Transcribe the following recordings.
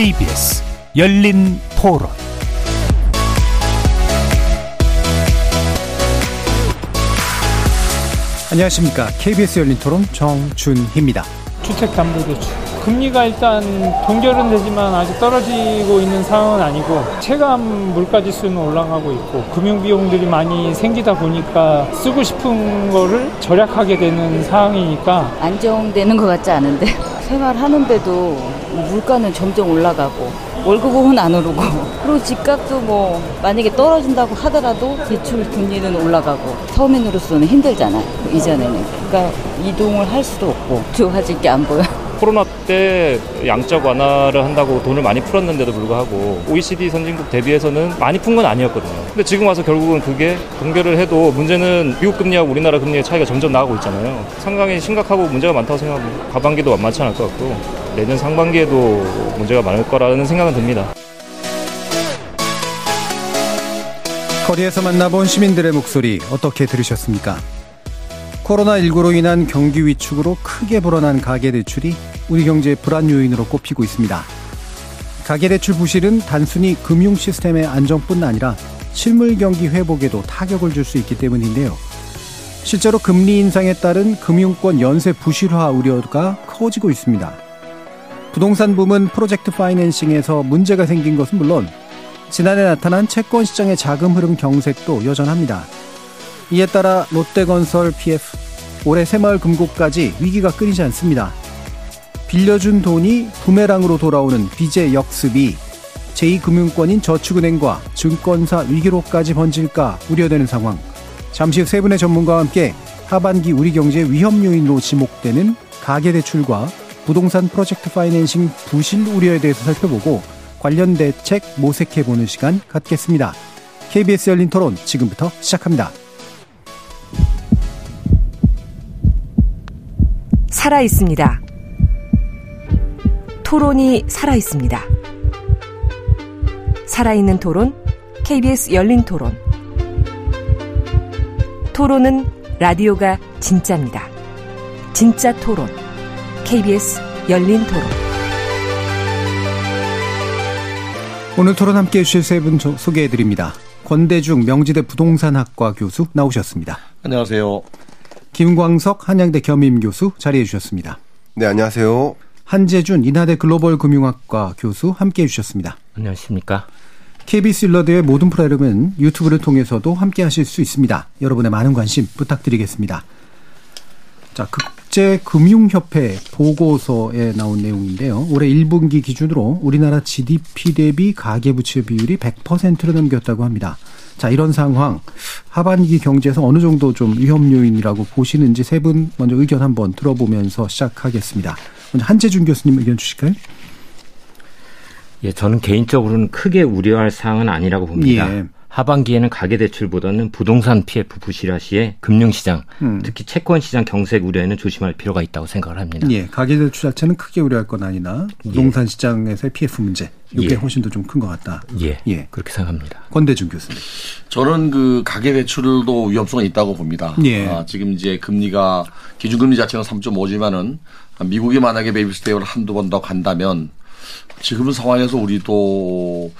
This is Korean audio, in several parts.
KBS 열린 토론 안녕하십니까. KBS 열린 토론 정준희입니다. 주택담보대출. 금리가 일단 동결은 되지만 아직 떨어지고 있는 상황은 아니고 체감 물가지수는 올라가고 있고 금융비용들이 많이 생기다 보니까 쓰고 싶은 거를 절약하게 되는 상황이니까 안정되는 것 같지 않은데 생활하는데도 물가는 점점 올라가고 월급은 안 오르고 그리고 집값도 뭐 만약에 떨어진다고 하더라도 대출 금리는 올라가고 서민으로서는 힘들잖아요 이전에는. 그러니까 이동을 할 수도 없고 좋아질 게 안 보여 코로나 때 양적 완화를 한다고 돈을 많이 풀었는데도 불구하고 OECD 선진국 대비해서는 많이 푼 건 아니었거든요. 근데 지금 와서 결국은 그게 동결을 해도 문제는 미국 금리하고 우리나라 금리의 차이가 점점 나고 있잖아요. 상당히 심각하고 문제가 많다고 생각합니다. 하반기도 만만치 않을 것 같고 내년 상반기에도 문제가 많을 거라는 생각은 듭니다. 거리에서 만나본 시민들의 목소리 어떻게 들으셨습니까? 코로나19로 인한 경기 위축으로 크게 불어난 가계대출이 우리 경제의 불안 요인으로 꼽히고 있습니다. 가계대출 부실은 단순히 금융 시스템의 안정뿐 아니라 실물 경기 회복에도 타격을 줄 수 있기 때문인데요. 실제로 금리 인상에 따른 금융권 연쇄 부실화 우려가 커지고 있습니다. 부동산 부문 프로젝트 파이낸싱에서 문제가 생긴 것은 물론 지난해 나타난 채권 시장의 자금 흐름 경색도 여전합니다. 이에 따라 롯데건설 PF 올해 새마을 금고까지 위기가 끊이지 않습니다. 빌려준 돈이 부메랑으로 돌아오는 빚의 역습이 제2금융권인 저축은행과 증권사 위기로까지 번질까 우려되는 상황. 잠시 후 세 분의 전문가와 함께 하반기 우리 경제의 위험 요인으로 지목되는 가계대출과 부동산 프로젝트 파이낸싱 부실 우려에 대해서 살펴보고 관련 대책 모색해보는 시간 갖겠습니다. KBS 열린 토론 지금부터 시작합니다. 살아 있습니다. 토론이 살아 있습니다. 살아있는 토론, KBS 열린 토론. 토론은 라디오가 진짜입니다. 진짜 토론, KBS 열린 토론. 오늘 토론 함께 해주실 세 분 소개해드립니다. 권대중 명지대 부동산학과 교수 나오셨습니다. 안녕하세요. 김광석 한양대 겸임 교수 자리해 주셨습니다. 네, 안녕하세요. 한재준 인하대 글로벌 금융학과 교수 함께 해 주셨습니다. 안녕하십니까. KBS 일러드의 모든 프로그램은 유튜브를 통해서도 함께 하실 수 있습니다. 여러분의 많은 관심 부탁드리겠습니다. 자, 국제금융협회 보고서에 나온 내용인데요. 올해 1분기 기준으로 우리나라 GDP 대비 가계부채 비율이 100%를 넘겼다고 합니다. 자, 이런 상황 하반기 경제에서 어느 정도 좀 위험 요인이라고 보시는지 세 분 먼저 의견 한번 들어보면서 시작하겠습니다. 먼저 한재준 교수님 의견 주실까요? 예, 저는 개인적으로는 크게 우려할 사항은 아니라고 봅니다. 예. 하반기에는 가계대출보다는 부동산 PF 부실 화 시에 금융시장, 음. 특히 채권시장 경색 우려에는 조심할 필요가 있다고 생각을 합니다. 예, 가계대출 자체는 크게 우려할 건 아니나 부동산 예. 시장에서의 PF 문제, 이게 예. 훨씬 더 좀 큰 것 같다. 예, 예, 그렇게 생각합니다. 권대중 교수님. 저는 그 가계대출도 위험성이 있다고 봅니다. 예. 아, 지금 이제 금리가 기준금리 자체는 3.5지만은 미국이 만약에 베이비 스텝을 한두 번 더 간다면 지금 상황에서 우리도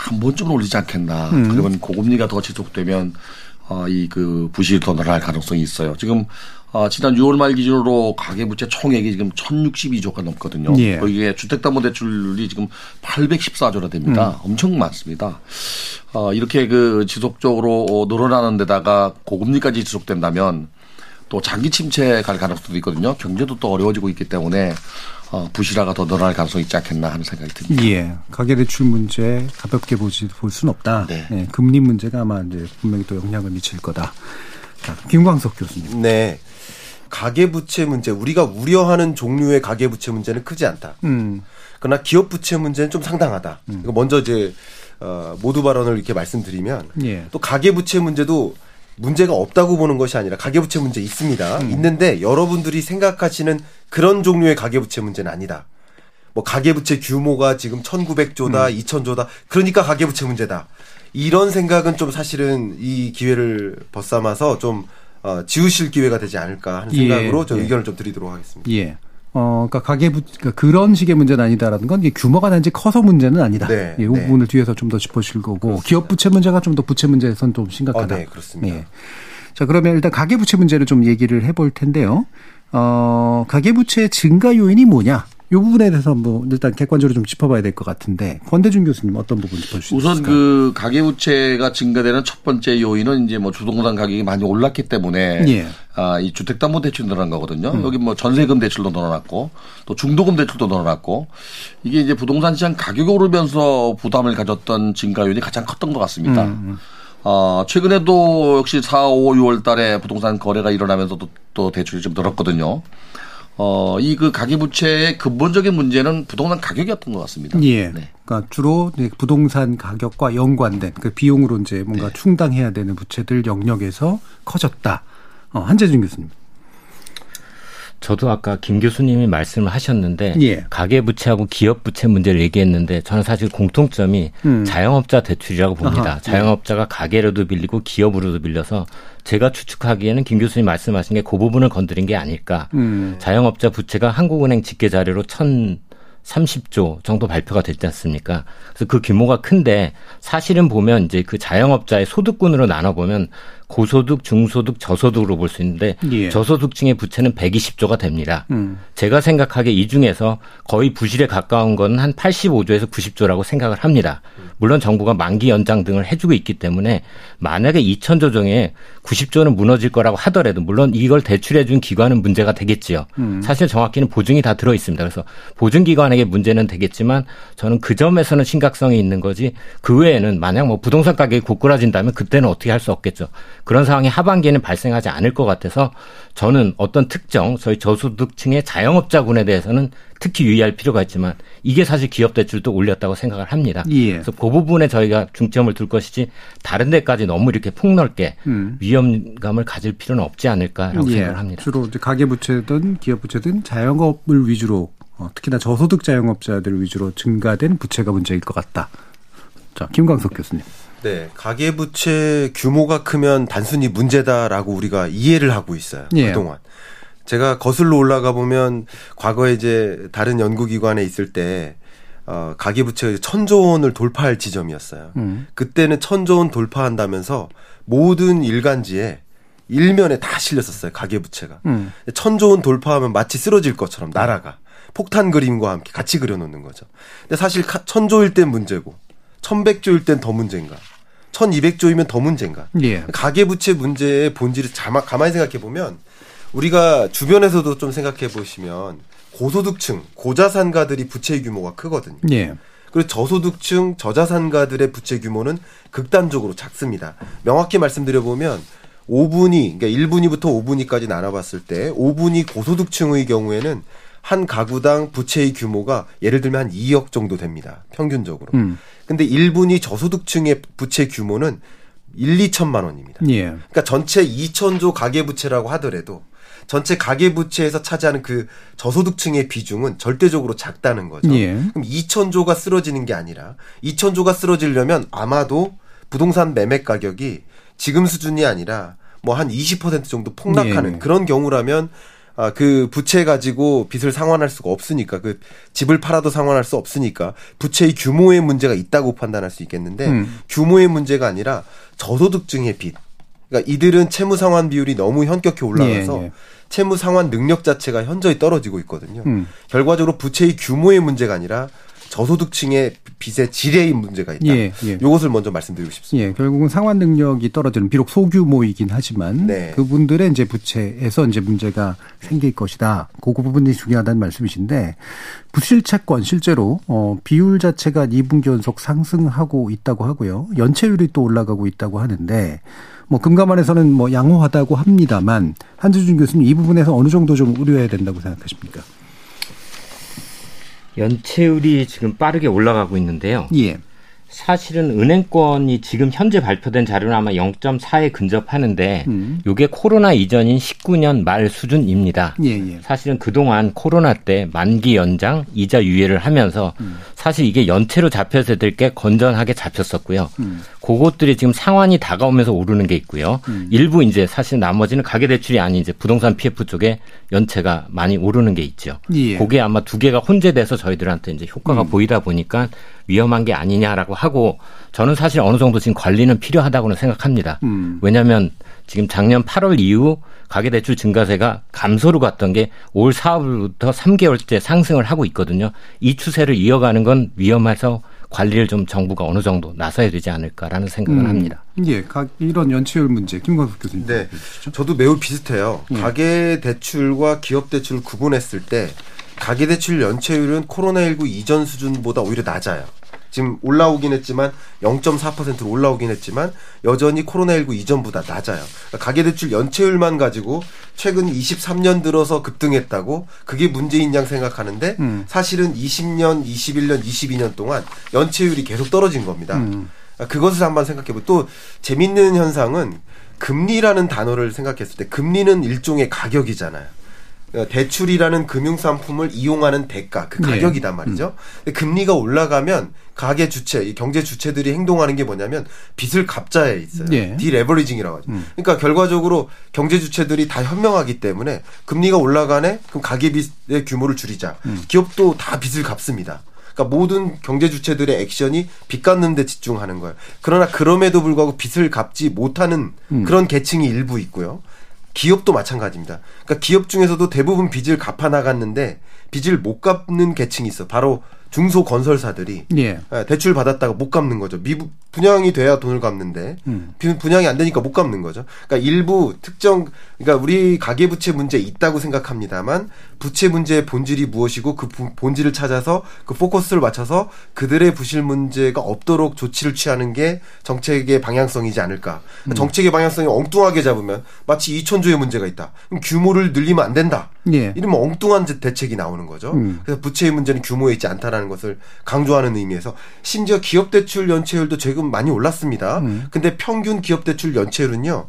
한 번쯤은 올리지 않겠나. 음. 그러면 고금리가 더 지속되면 어, 이 그 부실이 더 늘어날 가능성이 있어요. 지금 어, 지난 6월 말 기준으로 가계부채 총액이 지금 1,062조가 넘거든요. 예. 거기에 주택담보대출이 지금 814조나 됩니다. 음. 엄청 많습니다. 어, 이렇게 그 지속적으로 늘어나는 데다가 고금리까지 지속된다면 또 장기 침체 갈 가능성도 있거든요. 경제도 또 어려워지고 있기 때문에 어, 부실화가 더 늘어날 가능성이 있지 않겠나 하는 생각이 듭니다. 예. 가계대출 문제 가볍게 보지 볼 수는 없다. 네. 예, 금리 문제가 아마 이제 분명히 또 영향을 미칠 거다. 자, 김광석 교수님. 네. 가계부채 문제, 우리가 우려하는 종류의 가계부채 문제는 크지 않다. 음. 그러나 기업부채 문제는 좀 상당하다. 음. 먼저 이제 어, 모두 발언을 이렇게 말씀드리면 예. 또 가계부채 문제도 문제가 없다고 보는 것이 아니라 가계부채 문제 있습니다. 음. 있는데 여러분들이 생각하시는 그런 종류의 가계부채 문제는 아니다. 뭐 가계부채 규모가 지금 1900조다, 음. 2000조다. 그러니까 가계부채 문제다. 이런 생각은 좀 사실은 이 기회를 벗삼아서 좀 어, 지우실 기회가 되지 않을까 하는 생각으로 예. 저 예. 의견을 좀 드리도록 하겠습니다. 예. 어, 그러니까 가계부 그러니까 그런 식의 문제는 아니다라는 건 이게 규모가 단지 커서 문제는 아니다. 네, 예, 이 네. 부분을 뒤에서 좀 더 짚어주실 거고 그렇습니다. 기업 부채 문제가 좀 더 부채 문제에선 좀 심각하다. 어, 네, 그렇습니다. 예. 자, 그러면 일단 가계부채 문제를 좀 얘기를 해볼 텐데요. 어, 가계부채 증가 요인이 뭐냐? 이 부분에 대해서 뭐 일단 객관적으로 좀 짚어봐야 될 것 같은데 권대중 교수님 어떤 부분 짚어주시죠? 우선 그 가계부채가 증가되는 첫 번째 요인은 이제 뭐 주동산 가격이 많이 올랐기 때문에 예. 아이 주택담보대출 늘어난 거거든요. 음. 여기 뭐 전세금 대출도 늘어났고 또 중도금 대출도 늘어났고 이게 이제 부동산 시장 가격이 오르면서 부담을 가졌던 증가 요인이 가장 컸던 것 같습니다. 음. 음. 어, 최근에도 역시 4, 5, 6월 달에 부동산 거래가 일어나면서도 또 대출이 좀 늘었거든요. 어, 이 그 가계부채의 근본적인 문제는 부동산 가격이었던 것 같습니다. 예. 네. 그러니까 주로 부동산 가격과 연관된 그 비용으로 이제 뭔가 네. 충당해야 되는 부채들 영역에서 커졌다. 어, 한재준 교수님. 저도 아까 김 교수님이 말씀을 하셨는데 예. 가계 부채하고 기업 부채 문제를 얘기했는데 저는 사실 공통점이 음. 자영업자 대출이라고 봅니다. 아하, 예. 자영업자가 가계로도 빌리고 기업으로도 빌려서 제가 추측하기에는 김 교수님 말씀하신 게 그 부분을 건드린 게 아닐까. 음. 자영업자 부채가 한국은행 집계 자료로 천 30조 정도 발표가 됐지 않습니까? 그래서 그 규모가 큰데 사실은 보면 이제 그 자영업자의 소득군으로 나눠 보면 고소득, 중소득, 저소득으로 볼 수 있는데 예. 저소득층의 부채는 120조가 됩니다. 음. 제가 생각하기에 이 중에서 거의 부실에 가까운 건 한 85조에서 90조라고 생각을 합니다. 물론 정부가 만기 연장 등을 해주고 있기 때문에 만약에 2천조 중에 90조는 무너질 거라고 하더라도 물론 이걸 대출해 준 기관은 문제가 되겠지요. 음. 사실 정확히는 보증이 다 들어 있습니다. 그래서 보증기관에게 문제는 되겠지만 저는 그 점에서는 심각성이 있는 거지 그 외에는 만약 뭐 부동산 가격이 고꾸라진다면 그때는 어떻게 할 수 없겠죠. 그런 상황이 하반기에는 발생하지 않을 것 같아서 저는 어떤 특정 저희 저소득층의 자영업자군에 대해서는 특히 유의할 필요가 있지만 이게 사실 기업 대출도 올렸다고 생각을 합니다. 예. 그래서 그 부분에 저희가 중점을 둘 것이지 다른 데까지 너무 이렇게 폭넓게 음. 위험감을 가질 필요는 없지 않을까라고 예. 생각을 합니다. 주로 이제 가계 부채든 기업 부채든 자영업을 위주로 어, 특히나 저소득 자영업자들 위주로 증가된 부채가 문제일 것 같다. 자, 김광석 교수님. 네, 가계부채 규모가 크면 단순히 문제다라고 우리가 이해를 하고 있어요. 예. 그동안. 제가 거슬러 올라가 보면 과거에 이제 다른 연구기관에 있을 때 어, 가계부채가 천조 원을 돌파할 지점이었어요. 음. 그때는 천조 원 돌파한다면서 모든 일간지에 일면에 다 실렸었어요. 가계부채가. 음. 천조 원 돌파하면 마치 쓰러질 것처럼 나라가 폭탄 그림과 함께 같이 그려놓는 거죠. 근데 사실 천조일 땐 문제고 천백조일 땐 더 문제인가? 1200조이면 더 문제인가? 예. 가계부채 문제의 본질을 가만히 생각해 보면 우리가 주변에서도 좀 생각해 보시면 고소득층, 고자산가들이 부채 규모가 크거든요. 예. 그리고 저소득층, 저자산가들의 부채 규모는 극단적으로 작습니다. 명확히 말씀드려 보면 5분위, 그러니까 1분위부터 5분위까지 나눠봤을 때 5분위 고소득층의 경우에는 한 가구당 부채의 규모가 예를 들면 한 2억 정도 됩니다. 평균적으로. 음. 근데 1분위 저소득층의 부채 규모는 1, 2천만 원입니다. 예. 그러니까 전체 2천조 가계 부채라고 하더라도 전체 가계 부채에서 차지하는 그 저소득층의 비중은 절대적으로 작다는 거죠. 예. 그럼 2천조가 쓰러지는 게 아니라 2천조가 쓰러지려면 아마도 부동산 매매 가격이 지금 수준이 아니라 뭐 한 20% 정도 폭락하는 예. 그런 경우라면 아, 그 부채 가지고 빚을 상환할 수가 없으니까 그 집을 팔아도 상환할 수 없으니까 부채의 규모의 문제가 있다고 판단할 수 있겠는데 음. 규모의 문제가 아니라 저소득층의 빚. 그러니까 이들은 채무 상환 비율이 너무 현격히 올라가서 예, 예. 채무 상환 능력 자체가 현저히 떨어지고 있거든요. 음. 결과적으로 부채의 규모의 문제가 아니라 저소득층의 빚의 질의 문제가 있다. 예, 예. 이것을 먼저 말씀드리고 싶습니다. 예, 결국은 상환 능력이 떨어지는 비록 소규모이긴 하지만 네. 그분들의 이제 부채에서 이제 문제가 생길 것이다. 그 부분이 중요하다는 말씀이신데 부실 채권 실제로 어 비율 자체가 2분기 연속 상승하고 있다고 하고요. 연체율이 또 올라가고 있다고 하는데 뭐 금감원에서는 뭐 양호하다고 합니다만 한주준 교수님 이 부분에서 어느 정도 좀 우려해야 된다고 생각하십니까? 연체율이 지금 빠르게 올라가고 있는데요. 예. 사실은 은행권이 지금 현재 발표된 자료는 아마 0.4에 근접하는데 음. 이게 코로나 이전인 19년 말 수준입니다. 예, 예. 사실은 그동안 코로나 때 만기 연장, 이자 유예를 하면서 음. 사실 이게 연체로 잡혔을 때 건전하게 잡혔었고요. 음. 그것들이 지금 상환이 다가오면서 오르는 게 있고요. 음. 일부 이제 사실 나머지는 가계 대출이 아닌 이제 부동산 PF 쪽에 연체가 많이 오르는 게 있죠. 예. 그게 아마 두 개가 혼재돼서 저희들한테 이제 효과가 음. 보이다 보니까 위험한 게 아니냐라고 하고 저는 사실 어느 정도 지금 관리는 필요하다고는 생각합니다. 음. 왜냐하면 지금 작년 8월 이후 가계대출 증가세가 감소로 갔던 게 올 4월부터 3개월째 상승을 하고 있거든요. 이 추세를 이어가는 건 위험해서 관리를 좀 정부가 어느 정도 나서야 되지 않을까라는 생각을 음. 합니다. 예, 이런 연체율 문제 김광석 교수님. 네, 저도 매우 비슷해요. 예. 가계 대출과 기업 대출을 구분했을 때 가계 대출 연체율은 코로나19 이전 수준보다 오히려 낮아요. 지금 올라오긴 했지만 0.4%로 올라오긴 했지만 여전히 코로나19 이전보다 낮아요. 그러니까 가계대출 연체율만 가지고 최근 23년 들어서 급등했다고 그게 문제인 양 생각하는데 음. 사실은 20년, 21년, 22년 동안 연체율이 계속 떨어진 겁니다. 음. 그러니까 그것을 한번 생각해보고 또 재밌는 현상은 금리라는 단어를 생각했을 때 금리는 일종의 가격이잖아요. 어, 대출이라는 금융 상품을 이용하는 대가 그 네. 가격이단 말이죠. 음. 금리가 올라가면 가계 주체, 이 경제 주체들이 행동하는 게 뭐냐면 빚을 갚자에 있어요. 네. 디레버리징이라고 하죠. 음. 그러니까 결과적으로 경제 주체들이 다 현명하기 때문에 금리가 올라가네. 그럼 가계 빚의 규모를 줄이자. 음. 기업도 다 빚을 갚습니다. 그러니까 모든 경제 주체들의 액션이 빚 갚는 데 집중하는 거예요. 그러나 그럼에도 불구하고 빚을 갚지 못하는 음. 그런 계층이 일부 있고요. 기업도 마찬가지입니다. 그러니까 기업 중에서도 대부분 빚을 갚아 나갔는데 빚을 못 갚는 계층이 있어. 바로 중소 건설사들이 예. 예. 대출 받았다가 못 갚는 거죠. 미분 분양이 돼야 돈을 갚는데 음. 분양이 안 되니까 못 갚는 거죠. 그러니까 일부 특정 그러니까 우리 가계 부채 문제 있다고 생각합니다만 부채 문제의 본질이 무엇이고 그 본질을 찾아서 그 포커스를 맞춰서 그들의 부실 문제가 없도록 조치를 취하는 게 정책의 방향성이지 않을까. 그러니까 음. 정책의 방향성이 엉뚱하게 잡으면 마치 2천조의 문제가 있다. 그럼 규모를 늘리면 안 된다. 예. 이러면 엉뚱한 대책이 나오는 거죠. 음. 그래서 부채의 문제는 규모에 있지 않다라는 것을 강조하는 의미에서 심지어 기업 대출 연체율도 최근 많이 올랐습니다. 음. 근데 평균 기업 대출 연체율은요.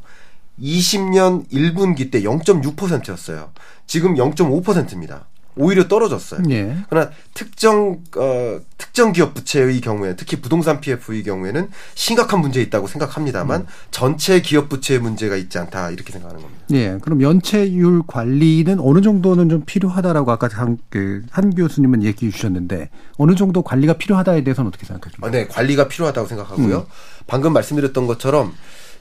20년 1분기 때 0.6%였어요. 지금 0.5%입니다. 오히려 떨어졌어요. 예. 그러나 특정 어, 특정 기업 부채의 경우에 특히 부동산 PF의 경우에는 심각한 문제 있다고 생각합니다만 음. 전체 기업 부채 문제가 있지 않다 이렇게 생각하는 겁니다. 예. 그럼 연체율 관리는 어느 정도는 좀 필요하다라고 아까 한, 그, 한 교수님은 얘기해 주셨는데 어느 정도 관리가 필요하다에 대해서는 어떻게 생각하십니까? 아, 네, 관리가 필요하다고 생각하고요. 음. 방금 말씀드렸던 것처럼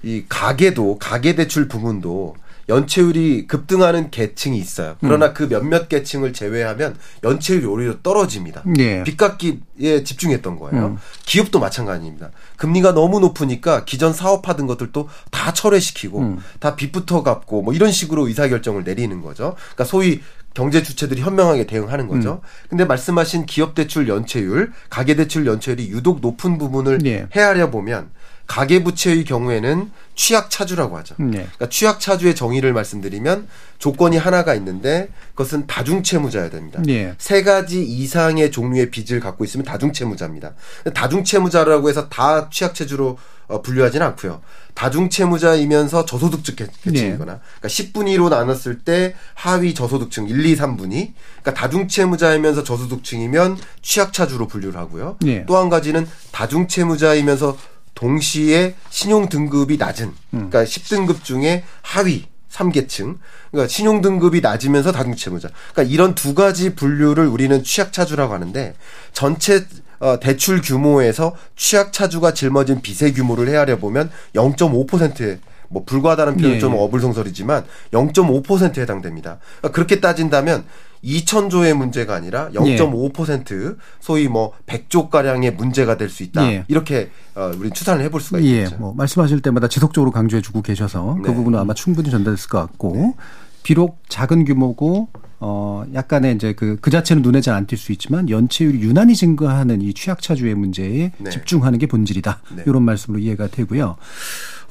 이 가계도 가계 대출 부문도 연체율이 급등하는 계층이 있어요. 그러나 음. 그 몇몇 계층을 제외하면 연체율이 오히려 떨어집니다. 예. 빚갚기에 집중했던 거예요. 음. 기업도 마찬가지입니다. 금리가 너무 높으니까 기존 사업하던 것들도 다 철회시키고 음. 다 빚부터 갚고 뭐 이런 식으로 의사결정을 내리는 거죠. 그러니까 소위 경제 주체들이 현명하게 대응하는 거죠. 음. 근데 말씀하신 기업 대출 연체율, 가계 대출 연체율이 유독 높은 부분을 예. 헤아려 보면 가계부채의 경우에는 취약차주라고 하죠. 네. 그러니까 취약차주의 정의를 말씀드리면 조건이 하나가 있는데 그것은 다중채무자여야 됩니다. 네. 세 가지 이상의 종류의 빚을 갖고 있으면 다중채무자입니다. 다중채무자라고 해서 다 취약차주로 어, 분류하지는 않고요. 다중채무자이면서 저소득층 계층이거나 네. 그러니까 10분위 로 나눴을 때 하위 저소득층 1, 2, 3분위 그러니까 다중채무자이면서 저소득층이면 취약차주로 분류를 하고요. 네. 또한 가지는 다중채무자이면서 동시에 신용 등급이 낮은 음. 그러니까 10등급 중에 하위 3계층. 그러니까 신용 등급이 낮으면서 다중채무자. 그러니까 이런 두 가지 분류를 우리는 취약 차주라고 하는데 전체 어, 대출 규모에서 취약 차주가 짊어진 빚의 규모를 헤아려 보면 0.5%에 뭐 불과하다는 표현 예. 좀 어불성설이지만 0.5%에 해당됩니다. 그러니까 그렇게 따진다면 2천조의 문제가 아니라 0.5% 예. 소위 뭐 100조 가량의 문제가 될 수 있다. 예. 이렇게 어, 우리 추산을 해볼 수가 예. 있겠죠. 뭐 말씀하실 때마다 지속적으로 강조해주고 계셔서 그 네. 그 부분은 아마 충분히 전달됐을 것 같고 네. 비록 작은 규모고 어 약간의 이제 그그 그 자체는 눈에 잘 안 띌 수 있지만 연체율이 유난히 증가하는 이 취약차주의 문제에 네. 집중하는 게 본질이다. 네. 이런 말씀으로 이해가 되고요.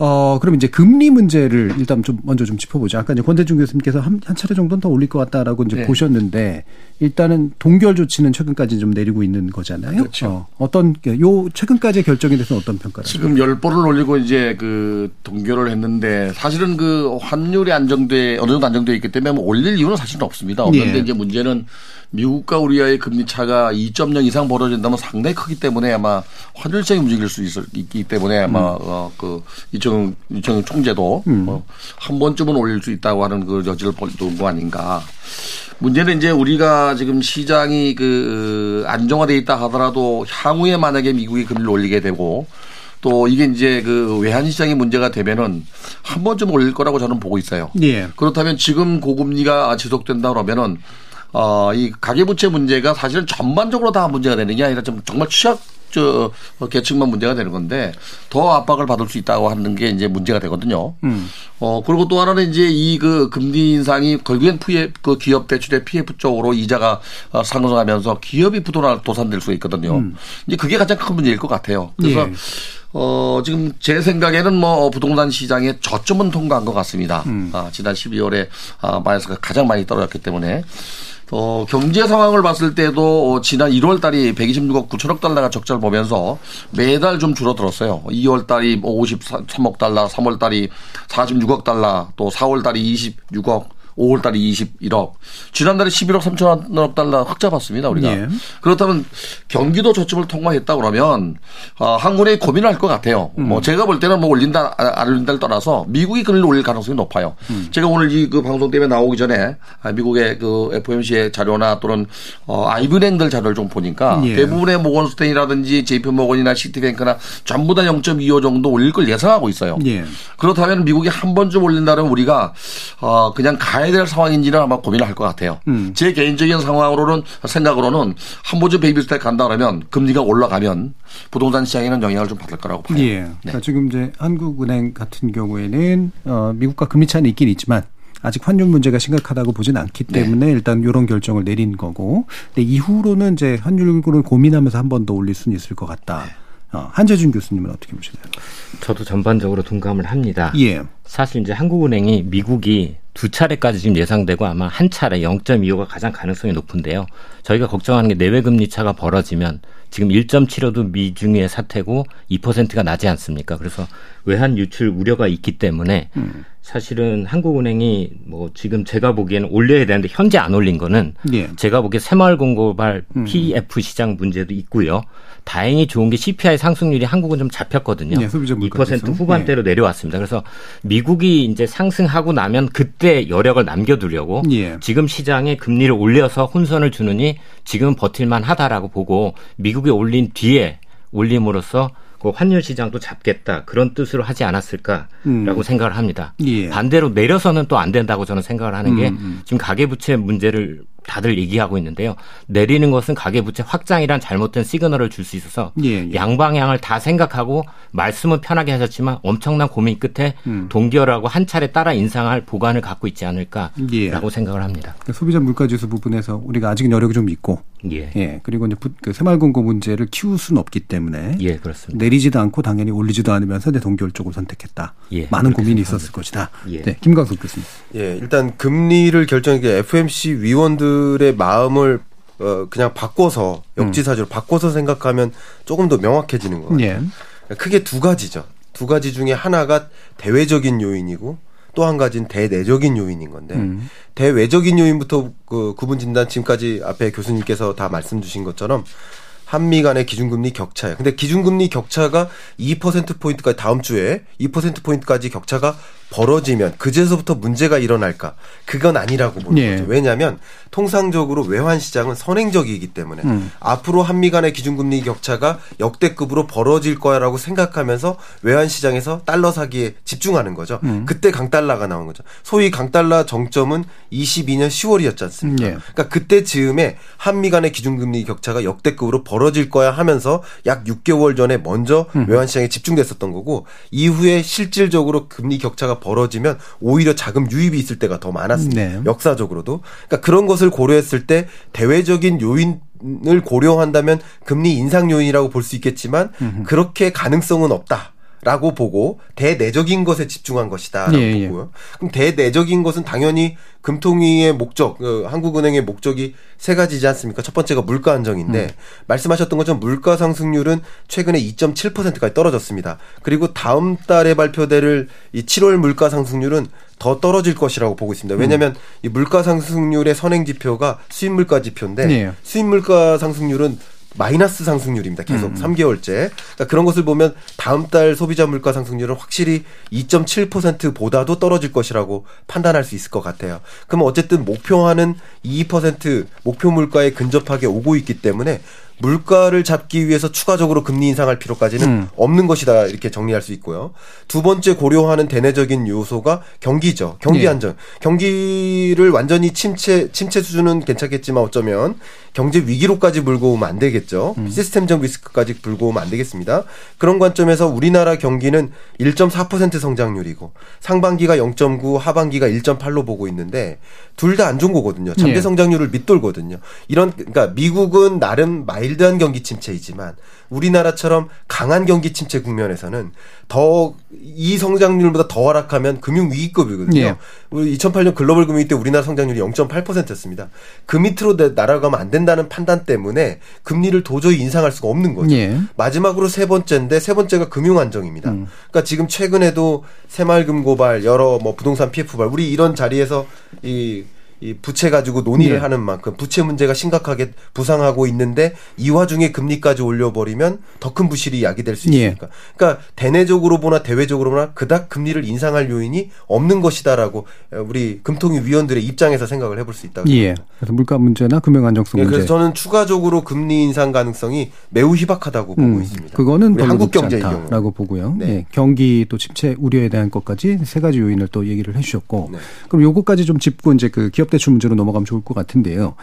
어, 그럼 이제 금리 문제를 일단 좀 먼저 좀 짚어보죠. 아까 이제 권대중 교수님께서 한, 한 차례 정도는 더 올릴 것 같다라고 이제 네. 보셨는데 일단은 동결 조치는 최근까지 좀 내리고 있는 거잖아요. 그렇죠. 어, 떤요 최근까지의 결정에 대해서는 어떤 평가를? 지금 열 번을 올리고 이제 그 동결을 했는데 사실은 그 환율이 안정돼 어느 정도 안정돼 있기 때문에 뭐 올릴 이유는 사실은 없습니다. 없는데 예. 이제 문제는 미국과 우리와의 금리 차가 2.0 이상 벌어진다면 상당히 크기 때문에 아마 환율성이 움직일 수 있, 기 때문에 아마 음. 어, 그 이정 이정 총재도 음. 어, 한 번쯤은 올릴 수 있다고 하는 그 여지를 둔거 아닌가. 문제는 이제 우리가 지금 시장이 그 안정화돼 있다 하더라도 향후에 만약에 미국이 금리를 올리게 되고 또 이게 이제 그 외환 시장의 문제가 되면은 한 번쯤 올릴 거라고 저는 보고 있어요. 예. 그렇다면 지금 고금리가 지속된다 그러면은 어, 이 가계부채 문제가 사실은 전반적으로 다 문제가 되는 게 아니라 좀 정말 취약 저 계층만 문제가 되는 건데 더 압박을 받을 수 있다고 하는 게 이제 문제가 되거든요. 음. 어 그리고 또 하나는 이제 이 그 금리 인상이 결국엔 피해 그 기업 대출의 PF 쪽으로 이자가 어, 상승하면서 기업이 부도나 도산될 수 있거든요. 음. 이제 그게 가장 큰 문제일 것 같아요. 그래서 예. 어, 지금 제 생각에는 뭐 부동산 시장에 저점은 통과한 것 같습니다. 음. 아, 지난 12월에 아, 마이너스가 가장 많이 떨어졌기 때문에 어, 경제 상황을 봤을 때도 어, 지난 1월 달이 126억 9천억 달러가 적자를 보면서 매달 좀 줄어들었어요. 2월 달이 53억 뭐 달러, 3월 달이 46억 달러, 또 4월 달이 26억, 5월 달에 21억. 지난달에 11억 3천억 달러 흑 잡았습니다, 우리가. 예. 그렇다면 경기도 저점을 통과했다 그러면 어, 한국에 고민을 할 것 같아요. 음. 뭐 제가 볼 때는 뭐 올린다 안 올린다를 떠나서 미국이 금리를 올릴 가능성이 높아요. 음. 제가 오늘 이 그 방송 때문에 나오기 전에 아, 미국의 그 FOMC의 자료나 또는 어, 아이브랭들 자료를 좀 보니까 예. 대부분의 모건스테인이라든지 JP 모건이나 시티뱅크나 전부 다 0.25 정도 올릴 걸 예상하고 있어요. 예. 그렇다면 미국이 한 번쯤 올린다면 우리가 어, 그냥 가야 가야 될 상황인지는 아마 고민을 할 것 같아요. 음. 제 개인적인 상황으로는 생각으로는 한 번쯤 베이비스텝 간다 그러면 금리가 올라가면 부동산 시장에는 영향을 좀 받을 거라고 봐요. 예. 네. 그러니까 지금 이제 한국은행 같은 경우에는 어, 미국과 금리 차는 있긴 있지만 아직 환율 문제가 심각하다고 보진 않기 네. 때문에 네. 일단 이런 결정을 내린 거고 근데 이후로는 이제 환율을 고민하면서 한 번 더 올릴 수는 있을 것 같다. 네. 어, 한재준 교수님은 어떻게 보시나요? 저도 전반적으로 동감을 합니다. 예. 사실 이제 한국은행이 미국이 두 차례까지 지금 예상되고 아마 한 차례 0.25가 가장 가능성이 높은데요. 저희가 걱정하는 게 내외 금리 차가 벌어지면 지금 1.75도 미중의 사태고 2%가 나지 않습니까? 그래서 외환 유출 우려가 있기 때문에 음. 사실은 한국은행이 뭐 지금 제가 보기에는 올려야 되는데 현재 안 올린 거는 예. 제가 보기에 새마을공고발 음. PF 시장 문제도 있고요. 다행히 좋은 게 CPI 상승률이 한국은 좀 잡혔거든요. 네, 2% 후반대로 네. 내려왔습니다. 그래서 미국이 이제 상승하고 나면 그때 여력을 남겨두려고 네. 지금 시장에 금리를 올려서 혼선을 주느니 지금 버틸만 하다라고 보고 미국이 올린 뒤에 올림으로써 그 환율 시장도 잡겠다 그런 뜻으로 하지 않았을까라고 음. 생각을 합니다. 예. 반대로 내려서는 또 안 된다고 저는 생각을 하는 게 음, 음. 지금 가계부채 문제를 다들 얘기하고 있는데요. 내리는 것은 가계부채 확장이란 잘못된 시그널을 줄 수 있어서 예, 예. 양방향을 다 생각하고 말씀은 편하게 하셨지만 엄청난 고민 끝에 음. 동결하고 한 차례 따라 인상할 보관을 갖고 있지 않을까라고 예. 생각을 합니다. 그러니까 소비자 물가지수 부분에서 우리가 아직 여력이 좀 있고, 예, 예. 그리고 이제 그 새마을금고 문제를 키울 수는 없기 때문에, 예, 그렇습니다. 내리지도 않고 당연히 올리지도 않으면서 이제 동결 쪽을 선택했다. 예, 많은 고민이. 있었을 것이다. 예. 네, 김광석 교수님. 예, 일단 금리를 결정하게 FMC 위원들 분들의 마음을 어 그냥 바꿔서 역지사지로 음. 바꿔서 생각하면 조금 더 명확해지는 것 같아요. 예. 크게 두 가지죠. 두 가지 중에 하나가 대외적인 요인이고 또 한 가지는 대내적인 요인인 건데 음. 대외적인 요인부터 그 구분 진단 지금까지 앞에 교수님께서 다 말씀 주신 것처럼 한미 간의 기준금리 격차예요. 근데 기준금리 격차가 2%포인트까지 다음 주에 2%포인트까지 격차가 벌어지면 그제서부터 문제가 일어날까? 그건 아니라고 보는 예. 거죠. 왜냐하면 통상적으로 외환 시장은 선행적이기 때문에 음. 앞으로 한미 간의 기준금리 격차가 역대급으로 벌어질 거야라고 생각하면서 외환 시장에서 달러 사기에 집중하는 거죠. 음. 그때 강달러가 나온 거죠. 소위 강달러 정점은 22년 10월이었지 않습니까? 예. 그러니까 그때 즈음에 한미 간의 기준금리 격차가 역대급으로 벌어 벌어질 거야 하면서 약 6개월 전에 먼저 음. 외환 시장에 집중됐었던 거고 이후에 실질적으로 금리 격차가 벌어지면 오히려 자금 유입이 있을 때가 더 많았습니다. 네. 역사적으로도. 그러니까 그런 것을 고려했을 때 대외적인 요인 을 고려한다면 금리 인상 요인이라고 볼 수 있겠지만 음흠. 그렇게 가능성은 없다. 라고 보고 대내적인 것에 집중한 것이다라고 예, 예. 보고요. 예. 그럼 대내적인 것은 당연히 금통위의 목적, 그 한국은행의 목적이 세 가지지 않습니까? 첫 번째가 물가 안정인데 음. 말씀하셨던 것처럼 물가 상승률은 최근에 2.7%까지 떨어졌습니다. 그리고 다음 달에 발표될 이 7월 물가 상승률은 더 떨어질 것이라고 보고 있습니다. 왜냐하면 음. 이 물가 상승률의 선행 지표가 수입 물가 지표인데 네. 수입 물가 상승률은 마이너스 상승률입니다. 계속 음. 3개월째. 그러니까 그런 것을 보면 다음 달 소비자 물가 상승률은 확실히 2.7%보다도 떨어질 것이라고 판단할 수 있을 것 같아요. 그럼 어쨌든 목표하는 2% 목표 물가에 근접하게 오고 있기 때문에 물가를 잡기 위해서 추가적으로 금리 인상할 필요까지는 음. 없는 것이다 이렇게 정리할 수 있고요. 두 번째 고려하는 대내적인 요소가 경기죠. 경기 예. 안정. 경기를 완전히 침체 침체 수준은 괜찮겠지만 어쩌면 경제 위기로까지 물고 오면 안 되겠죠. 음. 시스템적 리스크까지 불고 오면 안 되겠습니다. 그런 관점에서 우리나라 경기는 1.4% 성장률이고 상반기가 0.9, 하반기가 1.8로 보고 있는데 둘 다 안 좋은 거거든요. 잠재 예. 성장률을 밑돌거든요. 이런 그러니까 미국은 나름 마일드한 경기 침체이지만 우리나라처럼 강한 경기 침체 국면에서는 더 이 성장률보다 더 하락하면 금융 위기급이거든요. 예. 우리 2008년 글로벌 금융위 때 우리나라 성장률이 0.8%였습니다. 그 밑으로 날아가면 안 된다는 판단 때문에 금리를 도저히 인상할 수가 없는 거죠. 예. 마지막으로 세 번째인데 세 번째가 금융 안정입니다. 음. 그러니까 지금 최근에도 새마을금 고발, 여러 뭐 부동산 PF발 우리 이런 자리에서 이 이 부채 가지고 논의를 네. 하는 만큼 부채 문제가 심각하게 부상하고 있는데 이 와중에 금리까지 올려버리면 더 큰 부실이 야기될 수 예. 있으니까. 예. 그러니까 대내적으로 보나 대외적으로 보나 그닥 금리를 인상할 요인이 없는 것이다라고 우리 금통위 위원들의 입장에서 생각을 해볼 수 있다고 예. 그래서 물가 문제나 금융 안정성 예, 문제. 그래서 저는 추가적으로 금리 인상 가능성이 매우 희박하다고 보고 음, 있습니다. 그거는 한국 경제의 경우라고 보고요. 네. 예. 경기 또 침체 우려에 대한 것까지 세 가지 요인을 또 얘기를 해주셨고, 네. 그럼 요거까지 좀 짚고 이제 그 기업 대출 문제로 넘어가면 좋을 것 같은데요.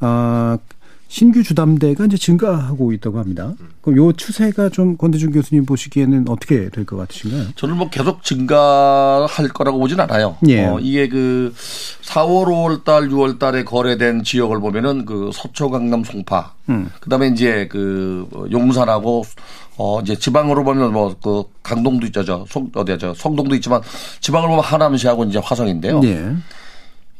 아, 신규 주담대가 이제 증가하고 있다고 합니다. 그럼 요 추세가 좀 권대중 교수님 보시기에는 어떻게 될 것 같으신가요? 저는 뭐 계속 증가할 거라고 보진 않아요. 예. 어, 이게 그 4월, 5월 달, 6월 달에 거래된 지역을 보면은 그 서초, 강남, 송파. 음. 그다음에 이제 그 용산하고 어 이제 지방으로 보면 뭐 그 강동도 있죠. 저 송, 어디야 성동도 있지만 지방으로 보면 하남시하고 이제 화성인데요. 예.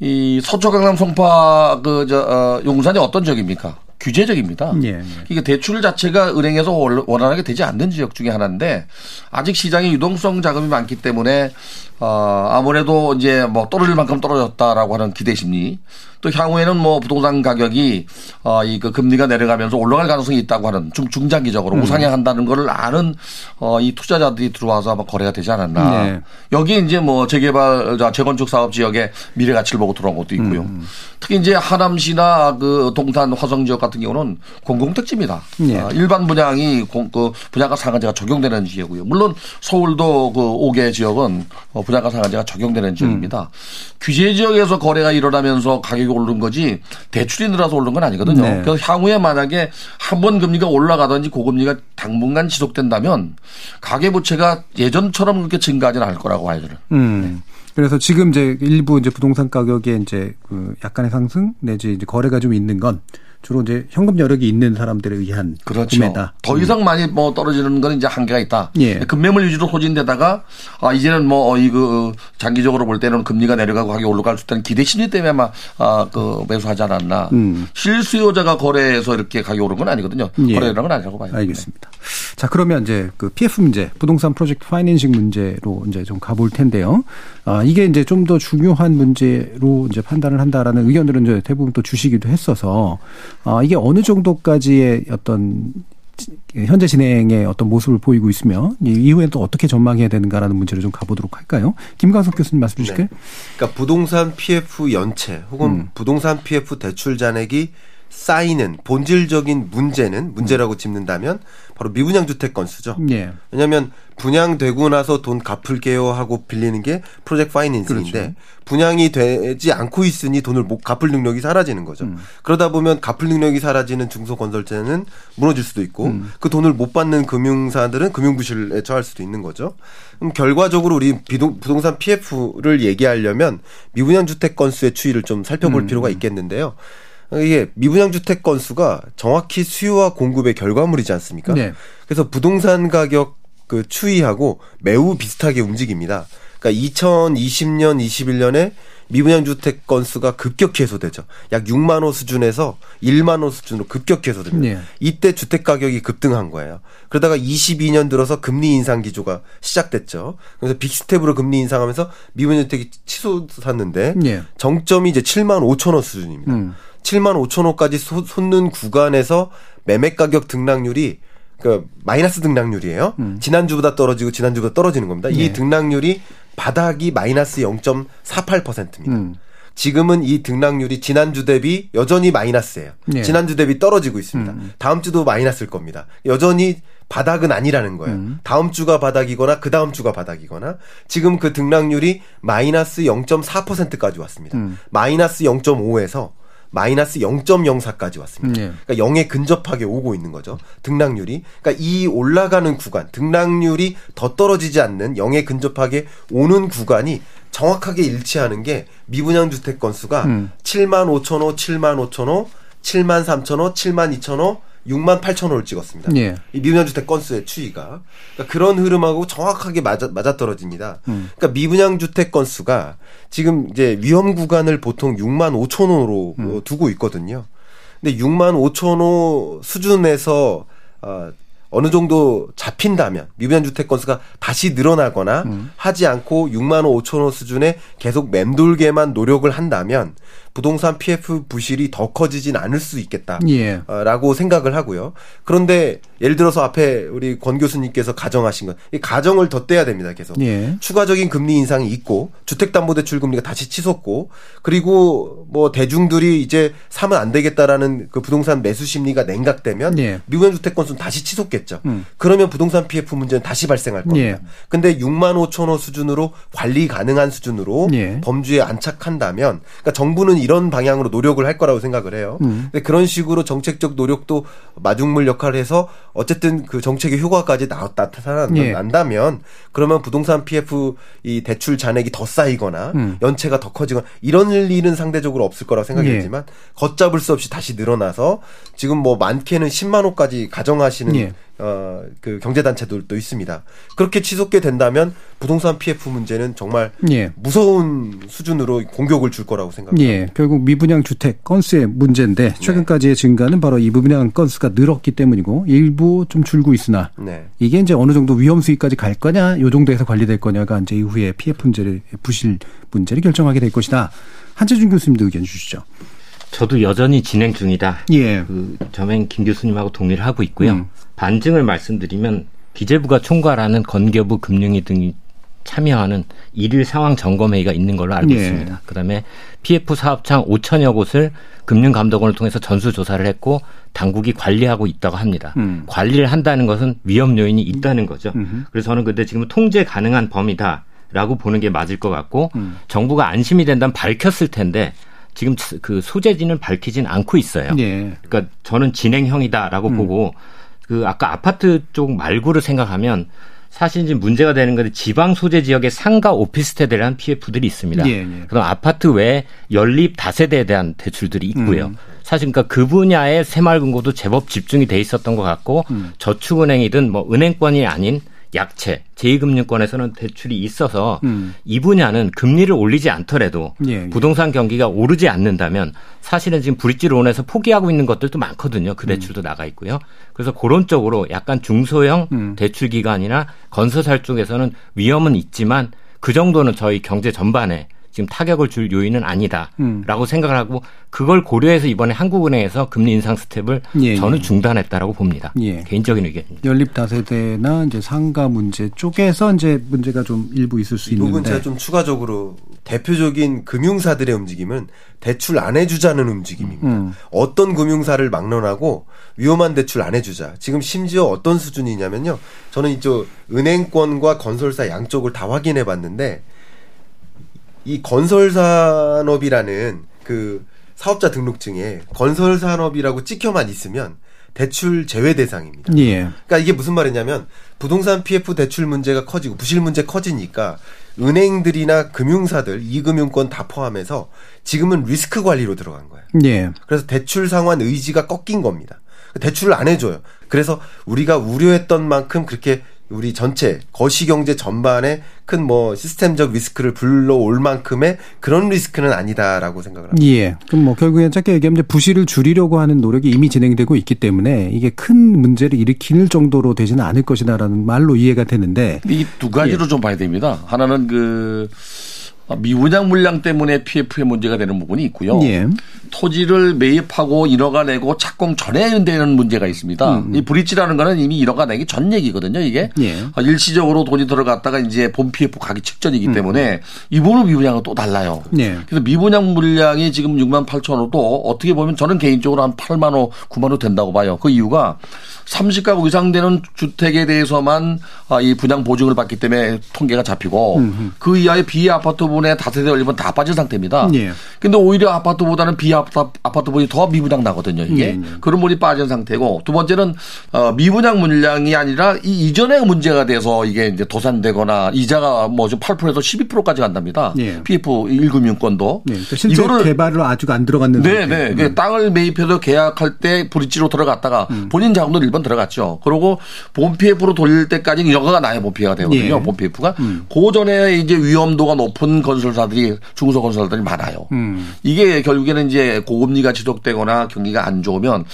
이 서초 강남 송파 그저 어, 용산이 어떤 지역입니까? 규제적입니다. 예, 예. 이게 대출 자체가 은행에서 원활하게 되지 않는 지역 중에 하나인데 아직 시장에 유동성 자금이 많기 때문에 어 아무래도 이제 뭐 떨어질 만큼 떨어졌다라고 하는 기대 심리 또 향후에는 뭐 부동산 가격이 어, 이그 금리가 내려가면서 올라갈 가능성이 있다고 하는 중, 중장기적으로 음. 우상향한다는 거를 아는 어, 이 투자자들이 들어와서 아마 거래가 되지 않았나. 네. 여기 이제 뭐 재개발, 재건축 사업 지역에 미래 가치를 보고 들어온 것도 있고요. 음. 특히 이제 하남시나 그 동탄 화성 지역 같은 경우는 공공택지입니다. 네. 어, 일반 분양이 공, 그 분양가 상한제가 적용되는 지역이고요. 물론 서울도 그 5개 지역은 어, 분양가 상한제가 적용되는 지역입니다. 음. 규제 지역에서 거래가 일어나면서 가격이 오른 거지 대출이 늘어서 오른 건 아니거든요. 네. 그래서 향후에 만약에 한 번 금리가 올라가든지 고금리가 당분간 지속된다면 가계부채가 예전처럼 그렇게 증가하지는 않을 거라고 봐요 저는. 음. 네. 그래서 지금 이제 일부 이제 부동산 가격에 이제 그 약간의 상승 내지 이제 거래가 좀 있는 건 주로 이제 현금 여력이 있는 사람들에 의한 그렇죠. 구매다. 더 이상 많이 뭐 떨어지는 건 이제 한계가 있다. 예. 금매물 위주로 소진되다가 아 이제는 뭐 이거 장기적으로 볼 때는 금리가 내려가고 가격이 올라갈 수 있다는 기대 심리 때문에 아마 아그 매수하지 않았나. 음. 실수요자가 거래해서 이렇게 가격이 오른 건 아니거든요. 예. 거래라는 건 아니라고 봐요. 알겠습니다. 네. 자 그러면 이제 그 PF 문제, 부동산 프로젝트 파이낸싱 문제로 이제 좀 가볼 텐데요. 아 이게 이제 좀 더 중요한 문제로 이제 판단을 한다라는 의견들은 이제 대부분 또 주시기도 했어서 어, 이게 어느 정도까지의 어떤 현재 진행의 어떤 모습을 보이고 있으며 이후에 또 어떻게 전망해야 되는가라는 문제를 좀 가보도록 할까요? 김광석 교수님 말씀 주실까요? 네. 그러니까 부동산 PF 연체 혹은 음. 부동산 PF 대출 잔액이 쌓이는 본질적인 문제는 문제라고 짚는다면 바로 미분양 주택 건수죠. 예. 왜냐하면 분양되고 나서 돈 갚을게요 하고 빌리는 게 프로젝트 파이낸싱인데 그렇죠. 분양이 되지 않고 있으니 돈을 못 갚을 능력이 사라지는 거죠. 음. 그러다 보면 갚을 능력이 사라지는 중소건설제는 무너질 수도 있고 음. 그 돈을 못 받는 금융사들은 금융부실에 처할 수도 있는 거죠. 그럼 결과적으로 우리 비동, 부동산 PF를 얘기하려면 미분양 주택 건수의 추이를 좀 살펴볼 음. 필요가 있겠는데요. 이게 미분양 주택 건수가 정확히 수요와 공급의 결과물이지 않습니까? 네. 그래서 부동산 가격 그 추이하고 매우 비슷하게 움직입니다. 그러니까 2020년, 21년에 미분양 주택 건수가 급격히 해소되죠. 약 6만 호 수준에서 1만 호 수준으로 급격히 해소됩니다. 네. 이때 주택 가격이 급등한 거예요. 그러다가 22년 들어서 금리 인상 기조가 시작됐죠. 그래서 빅스텝으로 금리 인상하면서 미분양 주택이 치솟았는데 네. 정점이 이제 7만 5천 호 수준입니다. 음. 7만 5천 호까지 솟는 구간에서 매매 가격 등락률이 그 마이너스 등락률이에요. 음. 지난주보다 떨어지고 지난주보다 떨어지는 겁니다. 네. 이 등락률이 바닥이 마이너스 0.48%입니다. 음. 지금은 이 등락률이 지난주 대비 여전히 마이너스예요. 네. 지난주 대비 떨어지고 있습니다. 음. 다음 주도 마이너스일 겁니다. 여전히 바닥은 아니라는 거예요. 음. 다음 주가 바닥이거나 그 다음 주가 바닥이거나 지금 그 등락률이 마이너스 0.4%까지 왔습니다. 음. 마이너스 0.5에서 마이너스 0.04까지 왔습니다. 네. 그러니까 0에 근접하게 오고 있는 거죠. 등락률이. 그러니까 이 올라가는 구간, 등락률이 더 떨어지지 않는 0에 근접하게 오는 구간이 정확하게 일치하는 게 미분양 주택 건수가 음. 7만 5천 호, 7만 5천 호, 7만 3천 호, 7만 2천 호, 6만 8천 호를 찍었습니다. 예. 이 미분양 주택 건수의 추이가 그러니까 그런 흐름하고 정확하게 맞아 맞아 떨어집니다. 음. 그러니까 미분양 주택 건수가 지금 이제 위험 구간을 보통 6만 5천 호로 음. 두고 있거든요. 근데 6만 5천 호 수준에서 어 어느 정도 잡힌다면 미분양 주택 건수가 다시 늘어나거나 음. 하지 않고 6만 5천 호 수준에 계속 맴돌게만 노력을 한다면 부동산 PF 부실이 더 커지진 않을 수 있겠다라고 예. 생각을 하고요. 그런데 예를 들어서 앞에 우리 권 교수님께서 가정하신 것, 이 가정을 덧대야 됩니다. 계속 예. 추가적인 금리 인상이 있고 주택담보대출 금리가 다시 치솟고 그리고 뭐 대중들이 이제 사면 안 되겠다라는 그 부동산 매수 심리가 냉각되면 예. 미분 주택 건수는 다시 치솟겠죠. 음. 그러면 부동산 PF 문제는 다시 발생할 겁니다. 예. 근데 6만 5천 호 수준으로 관리 가능한 수준으로 예. 범주에 안착한다면 그러니까 정부는 이런 방향으로 노력을 할 거라고 생각을 해요. 음. 근데 그런 식으로 정책적 노력도 마중물 역할을 해서 어쨌든 그 정책의 효과까지 나 타난다면 예. 그러면 부동산 PF 이 대출 잔액이 더 쌓이거나 음. 연체가 더 커지거나 이런 일은 상대적으로 없을 거라고 생각했지만 예. 걷잡을 수 없이 다시 늘어나서 지금 뭐 많게는 10만 호까지 가정하시는 예. 어, 그 경제단체들도 있습니다. 그렇게 치솟게 된다면 부동산 PF 문제는 정말 예. 무서운 수준으로 공격을 줄 거라고 생각합니다. 예. 결국 미분양 주택 건수의 문제인데 네. 최근까지의 증가는 바로 이 미분양 건수가 늘었기 때문이고 일부 좀 줄고 있으나 네. 이게 이제 어느 정도 위험 수위까지 갈 거냐, 요 정도에서 관리될 거냐가 이제 이후에 PF 문제를 부실 문제를 결정하게 될 것이다. 한재준 교수님도 의견 주시죠. 저도 여전히 진행 중이다. 예. 그 점행 김 교수님하고 동의를 하고 있고요. 음. 반증을 말씀드리면 기재부가 총괄하는 건교부 금융위 등이 참여하는 일일 상황 점검 회의가 있는 걸로 알고 예. 있습니다. 그다음에 PF 사업장 5천여 곳을 금융감독원을 통해서 전수 조사를 했고 당국이 관리하고 있다고 합니다. 음. 관리를 한다는 것은 위험 요인이 있다는 거죠. 음흠. 그래서 저는 근데 지금 통제 가능한 범위다라고 보는 게 맞을 것 같고 음. 정부가 안심이 된다면 밝혔을 텐데 지금 그 소재지는 밝히진 않고 있어요. 예. 그러니까 저는 진행형이다라고 음. 보고 그 아까 아파트 쪽 말고를 생각하면 사실 이제 문제가 되는 건데 지방 소재 지역의 상가 오피스텔에 대한 PF들이 있습니다. 예, 예. 그럼 아파트 외에 연립 다세대에 대한 대출들이 있고요. 음. 사실 그러니까 그 분야의 새마을금고도 제법 집중이 돼 있었던 것 같고 음. 저축은행이든 뭐 은행권이 아닌 약체, 제2금융권에서는 대출이 있어서 음. 이 분야는 금리를 올리지 않더라도 예, 예. 부동산 경기가 오르지 않는다면 사실은 지금 브릿지론에서 포기하고 있는 것들도 많거든요. 그 음. 대출도 음. 나가 있고요. 그래서 그런 쪽으로 약간 중소형 음. 대출 기관이나 건설사 쪽에서는 위험은 있지만 그 정도는 저희 경제 전반에 지금 타격을 줄 요인은 아니다라고 음. 생각을 하고 그걸 고려해서 이번에 한국은행에서 금리 인상 스텝을 예, 저는 예. 중단했다라고 봅니다. 예. 개인적인 의견입니다. 연립 다세대나 이제 상가 문제 쪽에서 이제 문제가 좀 일부 있을 수 있는데 부분 제가 좀 추가적으로 대표적인 금융사들의 움직임은 대출 안 해주자는 움직임입니다. 음. 어떤 금융사를 막론하고 위험한 대출 안 해주자. 지금 심지어 어떤 수준이냐면요. 저는 이쪽 은행권과 건설사 양쪽을 다 확인해 봤는데 이 건설 산업이라는 그 사업자 등록증에 건설 산업이라고 찍혀만 있으면 대출 제외 대상입니다. 예. 그러니까 이게 무슨 말이냐면 부동산 PF 대출 문제가 커지고 부실 문제 커지니까 은행들이나 금융사들 이금융권 다 포함해서 지금은 리스크 관리로 들어간 거예요. 예. 그래서 대출 상환 의지가 꺾인 겁니다. 대출을 안 해줘요. 그래서 우리가 우려했던 만큼 그렇게 우리 전체 거시 경제 전반에 큰 뭐 시스템적 리스크를 불러올 만큼의 그런 리스크는 아니다라고 생각을 합니다. 예. 그럼 뭐 결국엔 짧게 얘기하면 부실을 줄이려고 하는 노력이 이미 진행되고 있기 때문에 이게 큰 문제를 일으킬 정도로 되지는 않을 것이다라는 말로 이해가 되는데 이 두 가지로 예. 좀 봐야 됩니다. 하나는 그 아, 미분양 물량 때문에 PF에 문제가 되는 부분이 있고요. 예. 토지를 매입하고 인허가 내고 착공 전에 되는 문제가 있습니다. 음. 이 브릿지라는 거는 이미 인허가 내기 전 얘기거든요. 이게 예. 아, 일시적으로 돈이 들어갔다가 이제 본 PF 가기 직전이기 음. 때문에 이 부분 미분양은 또 달라요. 예. 그래서 미분양 물량이 지금 6만 8천 호도 어떻게 보면 저는 개인적으로 한 8만 호, 9만 호 된다고 봐요. 그 이유가 30가구 이상 되는 주택에 대해서만 아, 이 분양 보증을 받기 때문에 통계가 잡히고 음흠. 그 이하의 비아파트 부분에 다세대 올리면 다 빠진 상태입니다. 예. 근데 오히려 아파트보다는 비아파트 부분이 더 미분양 나거든요. 이게 예. 예. 그런 분이 빠진 상태고 두 번째는 어, 미분양 물량이 아니라 이 이전에 문제가 돼서 이게 이제 도산되거나 이자가 뭐좀 8%에서 12%까지 간답니다. 예. PF 1금융권도 예. 그러니까 실제 이거를 개발을 아직 안 들어갔는 네, 네. 음. 땅을 매입해서 계약할 때 브릿지로 들어갔다가 음. 본인 자금도 1번 들어갔죠. 그리고 본 PF로 돌릴 때까지는 여가가 나야 본 PF가 되거든요. 예. 본 PF가 음. 그 전에 이제 위험도가 높은 건설사들이 중소 건설사들이 많아요. 음. 이게 결국에는 이제 고금리가 지속되거나 경기가 안 좋으면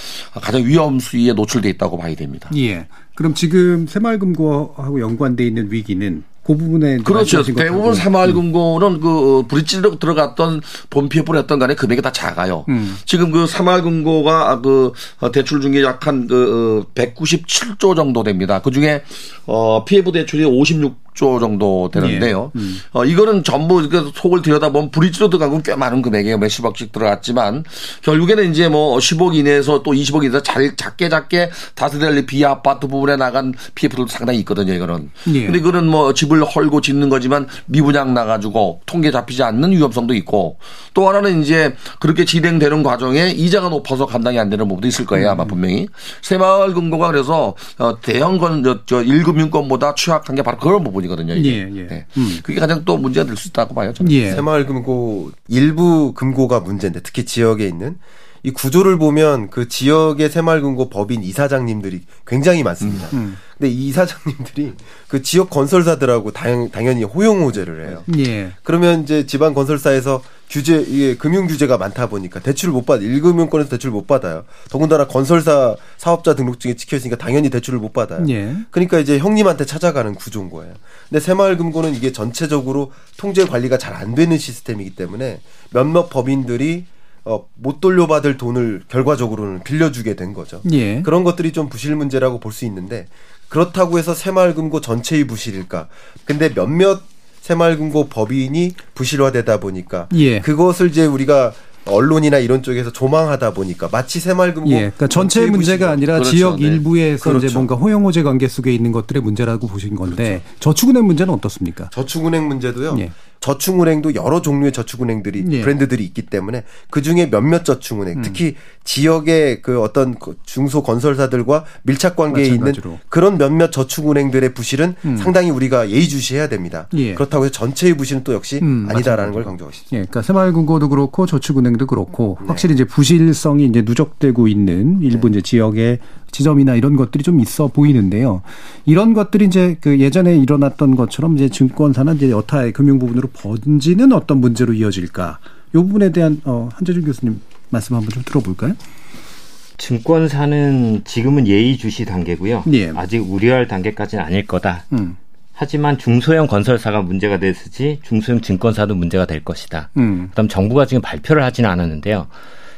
가장 위험 수위에 노출돼 있다고 봐야 됩니다. 예. 그럼 지금 새마을금고하고 연관돼 있는 위기는 그 부분에 그렇죠. 대부분 새마을금고는 그 어, 브릿지로 들어갔던 본피에프였던 간에 금액이 다 작아요. 음. 지금 그 새마을금고가 그 어, 대출 중에 약한 그 197조 어, 정도 됩니다. 그 중에 어 PF 대출이 56조 정도 되는데요. 예. 음. 어, 이거는 전부 속을 들여다보면 브릿지로 들어간 건꽤 많은 금액이에요. 몇십억씩 들어갔지만 결국에는 이제 뭐 10억 이내에서 또 20억 이내에서 잘 작게 작게 다스델리 비아파트 부분에 나간 PF도 상당히 있거든요. 이거는. 예. 근데 그거는 뭐 집을 헐고 짓는 거지만 미분양 나가지고 통계 잡히지 않는 위험성도 있고 또 하나는 이제 그렇게 진행되는 과정에 이자가 높아서 감당이 안 되는 부분도 있을 거예요. 아마 음. 분명히. 새마을금고가 그래서 어, 대형 건 저, 저 1금융권보다 취약한 게 바로 그런 부분 부분이거든요. 이게. 예, 예. 네. 음. 그게 가장 또 문제가 될 수 있다고 봐요. 저는. 예. 새마을금고 일부 금고가 문제인데 특히 지역에 있는 이 구조를 보면 그 지역의 새마을금고 법인 이사장님들이 굉장히 많습니다. 음. 음. 근데 이 이사장님들이 그 지역 건설사들하고 당연, 당연히 호용호제를 해요. 예. 그러면 이제 지방 건설사에서 규제 이게 금융 규제가 많다 보니까 대출을 못 받아 1금융권에서 대출을 못 받아요. 더군다나 건설사 사업자 등록증에 찍혀 있으니까 당연히 대출을 못 받아요. 예. 그러니까 이제 형님한테 찾아가는 구조인 거예요. 근데 새마을금고는 이게 전체적으로 통제 관리가 잘 안 되는 시스템이기 때문에 몇몇 법인들이 어, 못 돌려받을 돈을 결과적으로는 빌려주게 된 거죠. 예. 그런 것들이 좀 부실 문제라고 볼 수 있는데 그렇다고 해서 새마을금고 전체의 부실일까? 근데 몇몇 새마을금고 법인이 부실화되다 보니까 예. 그것을 이제 우리가 언론이나 이런 쪽에서 조망하다 보니까 마치 새마을금고 예, 그러니까 전체 문제가 아니라 그렇죠. 지역 네. 일부에서 그렇죠. 이제 뭔가 호영호재 관계 속에 있는 것들의 문제라고 보신 건데 그렇죠. 저축은행 문제는 어떻습니까? 저축은행 문제도요. 예. 저축은행도 여러 종류의 저축은행들이 예. 브랜드들이 있기 때문에 그 중에 몇몇 저축은행 음. 특히 지역의 그 어떤 그 중소 건설사들과 밀착 관계에 있는 그런 몇몇 저축은행들의 부실은 음. 상당히 우리가 예의주시해야 됩니다. 예. 그렇다고 해서 전체의 부실은 또 역시 음. 아니다라는 걸 강조하고 싶습니다. 예. 그러니까 새마을금고도 그렇고 저축은행도 그렇고 네. 확실히 이제 부실성이 이제 누적되고 있는 일부 네. 이제 지역의 지점이나 이런 것들이 좀 있어 보이는데요. 이런 것들이 이제 그 예전에 일어났던 것처럼 이제 증권사나 이제 여타의 금융 부분으로 번지는 어떤 문제로 이어질까? 이 부분에 대한 어, 한재준 교수님 말씀 한번 좀 들어볼까요? 증권사는 지금은 예의주시 단계고요. 예. 아직 우려할 단계까지는 아닐 거다. 음. 하지만 중소형 건설사가 문제가 됐을지 중소형 증권사도 문제가 될 것이다. 음. 그다음 정부가 지금 발표를 하지는 않았는데요.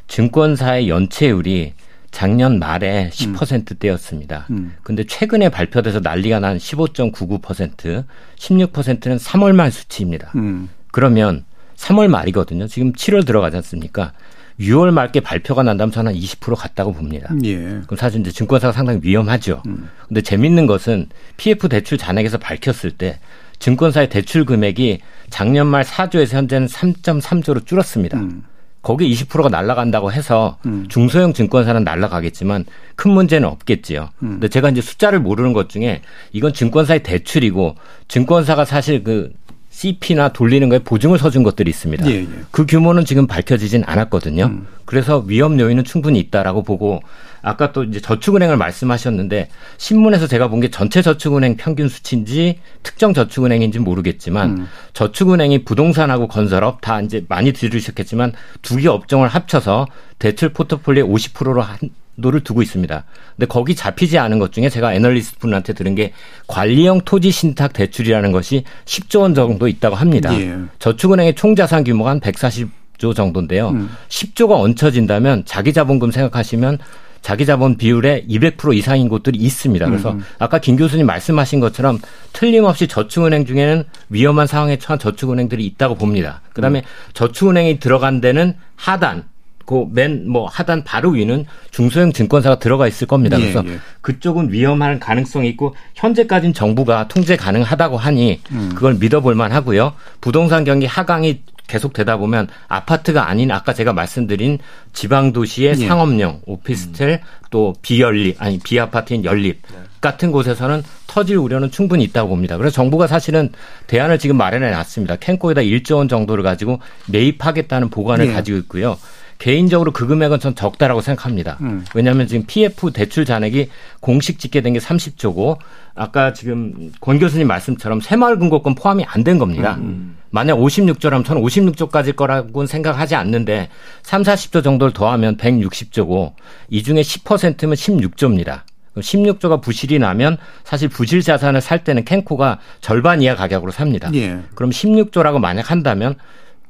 증권사의 연체율이 작년 말에 10%대였습니다. 음. 음. 근데 최근에 발표돼서 난리가 난 15.99%, 16%는 3월 말 수치입니다. 음. 그러면 3월 말이거든요. 지금 7월 들어가지 않습니까? 6월 말께 발표가 난다면 저는 한20% 갔다고 봅니다. 예. 그럼 사실 이제 증권사가 상당히 위험하죠. 음. 근데 재밌는 것은 PF 대출 잔액에서 밝혔을 때 증권사의 대출 금액이 작년 말 4조에서 현재는 3.3조로 줄었습니다. 음. 거기에 20%가 날라간다고 해서 음. 중소형 증권사는 날라가겠지만 큰 문제는 없겠지요. 음. 근데 제가 이제 숫자를 모르는 것 중에 이건 증권사의 대출이고 증권사가 사실 그 CP나 돌리는 거에 보증을 서준 것들이 있습니다. 예, 예. 그 규모는 지금 밝혀지진 않았거든요. 음. 그래서 위험 요인은 충분히 있다라고 보고 아까 또 이제 저축은행을 말씀하셨는데 신문에서 제가 본 게 전체 저축은행 평균 수치인지 특정 저축은행인지 모르겠지만 음. 저축은행이 부동산하고 건설업 다 이제 많이 들으셨겠지만 두 개 업종을 합쳐서 대출 포트폴리오 50%로 한도를 두고 있습니다. 근데 거기 잡히지 않은 것 중에 제가 애널리스트 분한테 들은 게 관리형 토지 신탁 대출이라는 것이 10조 원 정도 있다고 합니다. 예. 저축은행의 총 자산 규모가 한 140조 정도인데요. 음. 10조가 얹혀진다면 자기 자본금 생각하시면 자기 자본 비율의 200% 이상인 곳들이 있습니다. 그래서 음. 아까 김 교수님 말씀하신 것처럼 틀림없이 저축은행 중에는 위험한 상황에 처한 저축은행들이 있다고 봅니다. 그다음에 음. 저축은행이 들어간 데는 하단 그맨 뭐 하단 바로 위는 중소형 증권사가 들어가 있을 겁니다. 예, 그래서 예, 예. 그쪽은 위험할 가능성이 있고 현재까지는 정부가 통제 가능하다고 하니 음. 그걸 믿어볼 만하고요. 부동산 경기 하강이 계속 되다 보면 아파트가 아닌 아까 제가 말씀드린 지방 도시의 예. 상업용 오피스텔 음. 또 비연립 아니 비아파트인 연립 네. 같은 곳에서는 터질 우려는 충분히 있다고 봅니다. 그래서 정부가 사실은 대안을 지금 마련해 놨습니다. 캔코에다 1조 원 정도를 가지고 매입하겠다는 보관을 예. 가지고 있고요. 개인적으로 그 금액은 전 적다라고 생각합니다. 음. 왜냐하면 지금 PF 대출 잔액이 공식 집계된 게 30조고 아까 지금 권 교수님 말씀처럼 새마을금고권 포함이 안 된 겁니다. 음, 음. 만약 56조라면 저는 56조까지일 거라고는 생각하지 않는데 3, 40조 정도를 더하면 160조고 이 중에 10%면 16조입니다. 16조가 부실이 나면 사실 부실 자산을 살 때는 캔코가 절반 이하 가격으로 삽니다. 예. 그럼 16조라고 만약 한다면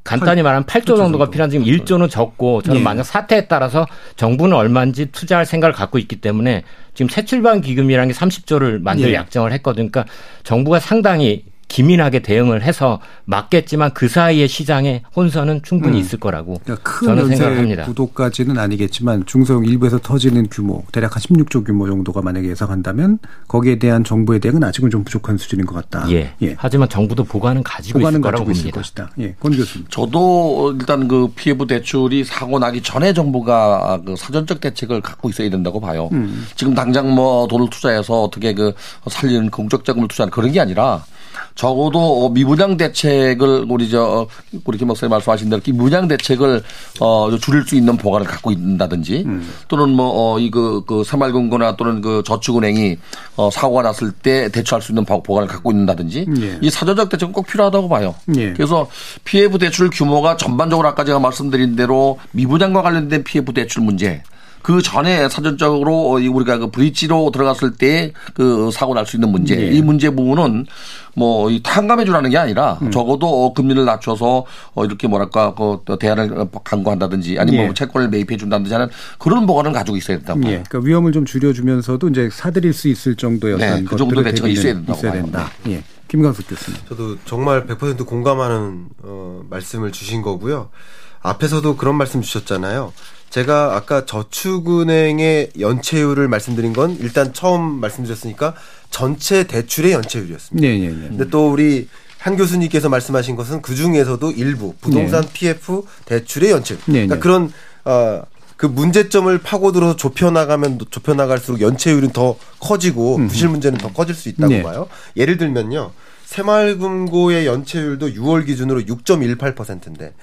간단히 말하면 8조 정도가 필요한 지금 1조는 적고 저는 예. 만약 사태에 따라서 정부는 얼마인지 투자할 생각을 갖고 있기 때문에 지금 새 출발 기금이라는 게 30조를 만들 예. 약정을 했거든요. 그러니까 정부가 상당히 기민하게 대응을 해서 맞겠지만 그 사이에 시장에 혼선은 충분히 음. 있을 거라고 그러니까 저는 생각합니다. 구도까지는 아니겠지만 중소형 일부에서 터지는 규모 대략 한 16조 규모 정도가 만약에 예상한다면 거기에 대한 정부의 대응은 아직은 좀 부족한 수준인 것 같다. 예. 예. 하지만 정부도 보관은 가지고 보관은 있을 거라고 봅니다. 것이다. 예. 권 교수님. 저도 일단 그 피해부 대출이 사고 나기 전에 정부가 그 사전적 대책을 갖고 있어야 된다고 봐요. 음. 지금 당장 뭐 돈을 투자해서 어떻게 그 살리는 공적 자금을 투자하는 그런 게 아니라 적어도 미분양 대책을 우리 저 우리 김 목사님 말씀하신 대로 미분양 대책을 어 줄일 수 있는 보관을 갖고 있다든지 음. 또는 뭐 이그 그 새마을금고나 또는 그 저축은행이 어 사고가 났을 때 대처할 수 있는 보관을 갖고 있다든지 예. 이 사전적 대책은 꼭 필요하다고 봐요. 예. 그래서 피해부 대출 규모가 전반적으로 아까 제가 말씀드린 대로 미분양과 관련된 피해부 대출 문제 그 전에 사전적으로 우리가 그 브릿지로 들어갔을 때 그 사고 날 수 있는 문제 네. 이 문제 부분은 뭐이 탕감해 주라는 게 아니라 음. 적어도 금리를 낮춰서 어 이렇게 뭐랄까 그 대안을 강구한다든지 아니면 예. 뭐 채권을 매입해 준다든지 하는 그런 보관을 가지고 있어야 된다고. 예. 그러니까 위험을 좀 줄여주면서도 이제 사들일 수 있을 정도의 네. 어떤 그 정도 대처가 있어야 된다고 있어야 된다. 예. 김광석 교수님. 저도 정말 100% 공감하는 어, 말씀을 주신 거고요. 앞에서도 그런 말씀 주셨잖아요. 제가 아까 저축은행의 연체율을 말씀드린 건 일단 처음 말씀드렸으니까 전체 대출의 연체율이었습니다. 네, 네, 네. 근데 또 우리 한 교수님께서 말씀하신 것은 그 중에서도 일부 부동산 네. PF 대출의 연체율. 네, 그러니까 네. 그런 어, 그 문제점을 파고들어서 좁혀나가면 좁혀나갈수록 연체율은 더 커지고 부실 문제는 더 커질 수 있다고 네. 봐요. 예를 들면요. 새마을금고의 연체율도 6월 기준으로 6.18%인데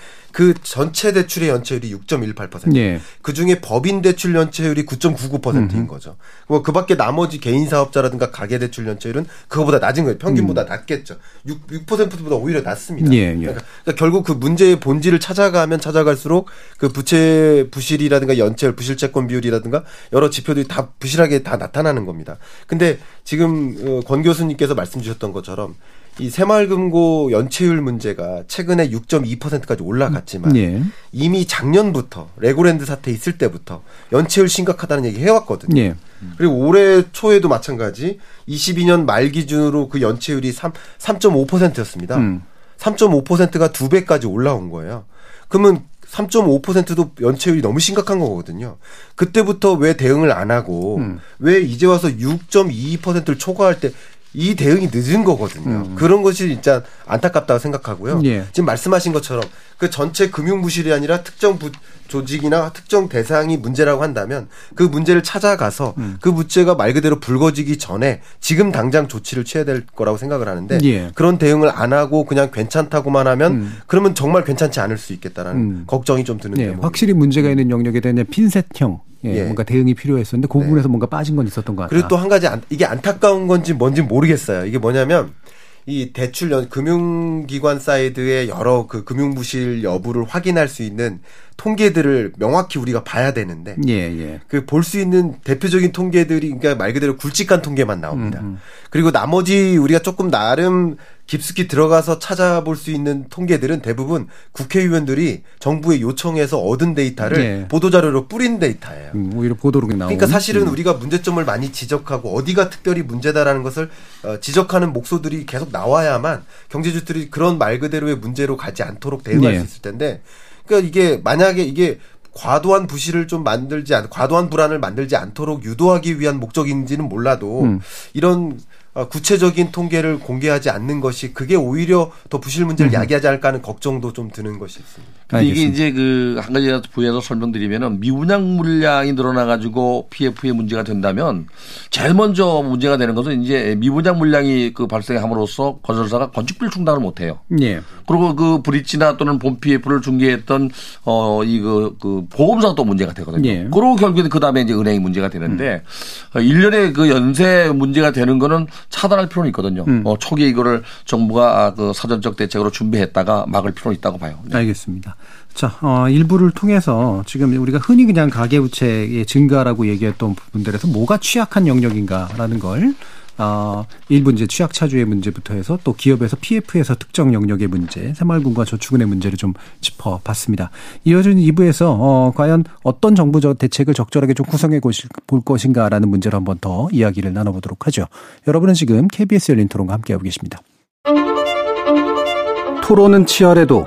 그 전체 대출의 연체율이 6.18%. 예. 그 중에 법인 대출 연체율이 9.99%인 음. 거죠. 뭐 그밖에 나머지 개인 사업자라든가 가계 대출 연체율은 그거보다 낮은 거예요. 평균보다 음. 낮겠죠. 6, 6%보다 오히려 낮습니다. 예, 예. 그러니까, 그러니까, 결국 그 문제의 본질을 찾아가면 찾아갈수록 그 부채 부실이라든가 연체율 부실채권 비율이라든가 여러 지표들이 다 부실하게 다 나타나는 겁니다. 근데 지금 어, 권 교수님께서 말씀 주셨던 것처럼 이 새마을금고 연체율 문제가 최근에 6.2%까지 올라갔지만 예. 이미 작년부터 레고랜드 사태 있을 때부터 연체율 심각하다는 얘기 해왔거든요. 예. 그리고 올해 초에도 마찬가지 22년 말 기준으로 그 연체율이 3, 3.5%였습니다. 음. 3.5%가 두 배까지 올라온 거예요. 그러면 3.5%도 연체율이 너무 심각한 거거든요. 그때부터 왜 대응을 안 하고 음. 왜 이제 와서 6.22%를 초과할 때 이 대응이 늦은 거거든요. 음. 그런 것이 진짜 안타깝다고 생각하고요. 예. 지금 말씀하신 것처럼 그 전체 금융 부실이 아니라 특정 부, 조직이나 특정 대상이 문제라고 한다면 그 문제를 찾아가서 음. 그 문제가 말 그대로 불거지기 전에 지금 당장 조치를 취해야 될 거라고 생각을 하는데 예. 그런 대응을 안 하고 그냥 괜찮다고만 하면 음. 그러면 정말 괜찮지 않을 수 있겠다라는 음. 걱정이 좀 드는 예. 확실히 문제가 있는 영역에 대한 핀셋형 예, 예. 뭔가 대응이 필요했었는데 그 부분에서 네. 뭔가 빠진 건 있었던 것 같아요. 그리고 또 한 가지 안, 이게 안타까운 건지 뭔지 모르겠어요. 이게 뭐냐면 이 대출 연 금융기관 side의 여러 그 금융 부실 여부를 확인할 수 있는 통계들을 명확히 우리가 봐야 되는데 예, 예. 그 볼 수 있는 대표적인 통계들이 그러니까 말 그대로 굵직한 통계만 나옵니다. 음, 음. 그리고 나머지 우리가 조금 나름 깊숙이 들어가서 찾아볼 수 있는 통계들은 대부분 국회의원들이 정부에 요청해서 얻은 데이터를 네. 보도자료로 뿌린 데이터예요. 음, 오히려 보도로 나오는. 그러니까 사실은 음. 우리가 문제점을 많이 지적하고 어디가 특별히 문제다라는 것을 어, 지적하는 목소들이 계속 나와야만 경제주들이 그런 말 그대로의 문제로 가지 않도록 대응할 네. 수 있을 텐데 그러니까 이게 만약에 이게 과도한 부실을 좀 만들지 않, 과도한 불안을 만들지 않도록 유도하기 위한 목적인지는 몰라도 음. 이런 어, 구체적인 통계를 공개하지 않는 것이 그게 오히려 더 부실 문제를 음. 야기하지 않을까 하는 걱정도 좀 드는 것이 있습니다. 근데 이게 이제 그 한 가지 부에서 설명드리면은 미분양 물량이 늘어나 가지고 PF의 문제가 된다면 제일 먼저 문제가 되는 것은 이제 미분양 물량이 그 발생함으로써 건설사가 건축비를 충당을 못 해요. 예. 그리고 그 브릿지나 또는 본 PF를 중개했던 어 이그 그 보험사가 또 문제가 되거든요. 예. 그리고 결국에는 그다음에 이제 은행이 문제가 되는데 음. 1년에 그 연쇄 문제가 되는 거는 차단할 필요는 있거든요. 음. 어, 초기에 이거를 정부가 그 사전적 대책으로 준비했다가 막을 필요는 있다고 봐요. 네. 알겠습니다. 자, 어, 일부를 통해서 지금 우리가 흔히 그냥 가계부채의 증가라고 얘기했던 부분들에서 뭐가 취약한 영역인가라는 걸 어, 일부 이제 취약 차주의 문제부터 해서 또 기업에서 PF에서 특정 영역의 문제, 새마을금과 저축은의 문제를 좀 짚어봤습니다. 이어진 2부에서 어, 과연 어떤 정부적 대책을 적절하게 좀 구성해 볼 것인가라는 문제를 한번 더 이야기를 나눠보도록 하죠. 여러분은 지금 KBS 열린 토론과 함께하고 계십니다. 토론은 치열해도